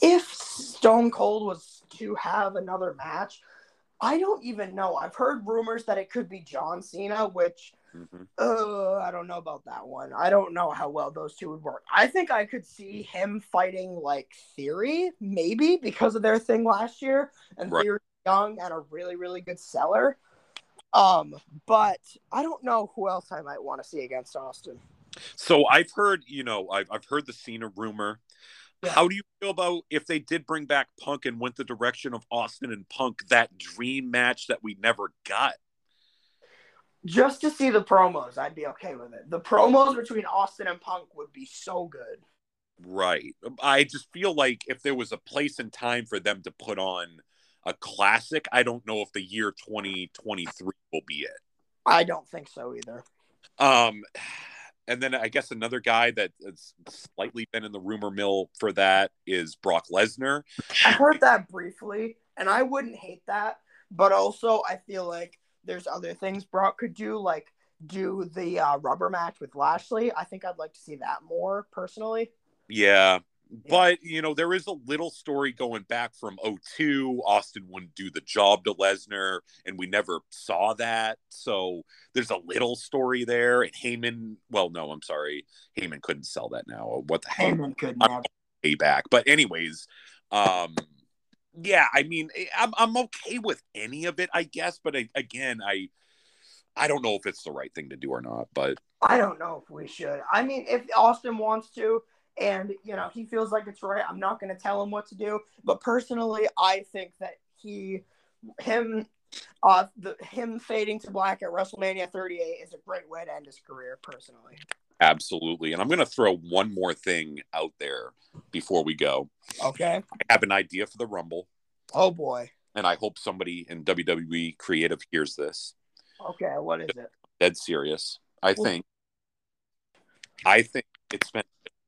if Stone Cold was to have another match, I don't even know. I've heard rumors that it could be John Cena, which Mhm. uh, I don't know about that one. I don't know how well those two would work. I think I could see him fighting like Theory, maybe because of their thing last year, and Right. Theory young and a really really good seller. Um, but I don't know who else I might want to see against Austin. So I've heard, you know, I've, I've heard the Cena rumor. Yeah. How do you feel about if they did bring back Punk and went the direction of Austin and Punk, that dream match that we never got? Just to see the promos, I'd be okay with it. The promos between Austin and Punk would be so good. Right. I just feel like if there was a place and time for them to put on a classic, I don't know if the year 2023 will be it. I don't think so either. Um, and then I guess another guy that's slightly been in the rumor mill for that is Brock Lesnar. I heard that briefly, and I wouldn't hate that. But also, I feel like there's other things Brock could do, like do the uh, rubber match with Lashley. I think I'd like to see that more personally. Yeah. But, you know, there is a little story going back from 02. Austin wouldn't do the job to Lesnar, and we never saw that. So there's a little story there. And Heyman, well, no, I'm sorry. Heyman couldn't sell that now. What the heck? Heyman could I'm never. payback. But anyways, um, yeah, I mean, I'm I'm okay with any of it, I guess. But I, again, I I don't know if it's the right thing to do or not. But I don't know if we should. I mean, if Austin wants to, and you know he feels like it's right, I'm not going to tell him what to do. But personally, I think that he, him, uh, the him fading to black at WrestleMania 38 is a great way to end his career. Personally, absolutely, and I'm gonna throw one more thing out there before we go. okay. I have an idea for the Rumble, Oh boy. and I hope somebody in WWE creative hears this. Okay, what is it? Dead serious. I think. I think it's been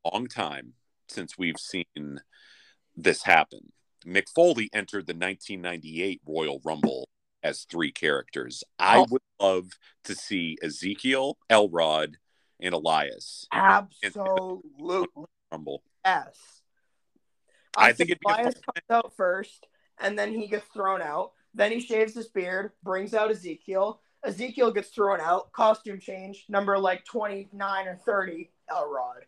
a long time since we've seen this happen. Mick Foley entered the 1998 Royal Rumble as three characters. I Oh. would love to see Ezekiel, Elrod, and Elias Absolutely Rumble. yes. I I, think think it'd be a Elias comes out first, and then he gets thrown out. Then he shaves his beard, brings out Ezekiel, Ezekiel gets thrown out, costume change, number like 29 or 30, Elrod.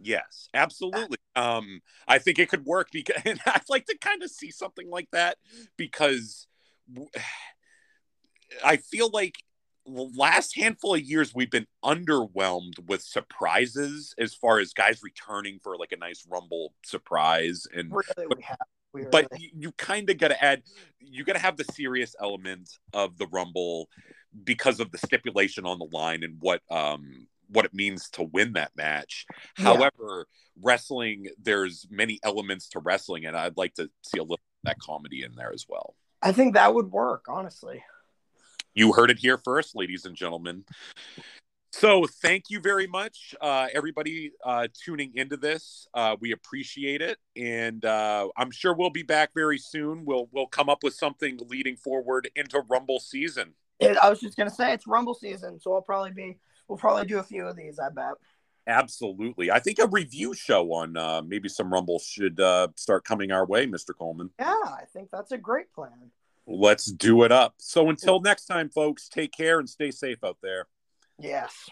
Yes, absolutely. Um, I think it could work because and I'd like to kind of see something like that because I feel like last handful of years we've been underwhelmed with surprises as far as guys returning for like a nice rumble surprise and Really, but, we have. We but really- you, you kind of got to add you got to have the serious element of the rumble because of the stipulation on the line and what um what it means to win that match Yeah. however wrestling there's many elements to wrestling and i'd like to see a little of that comedy in there as well I think that would work, honestly. You heard it here first ladies and gentlemen so thank you very much uh, everybody uh, tuning into this uh, we appreciate it and uh, i'm sure we'll be back very soon we'll we'll come up with something leading forward into rumble season It, I was just gonna say it's Rumble season, so I'll probably be. We'll probably do a few of these. I bet. absolutely i think a review show on uh, maybe some rumble should uh, start coming our way mr coleman Yeah, I think that's a great plan. Let's do it up. So until next time folks take care and stay safe out there. Yes.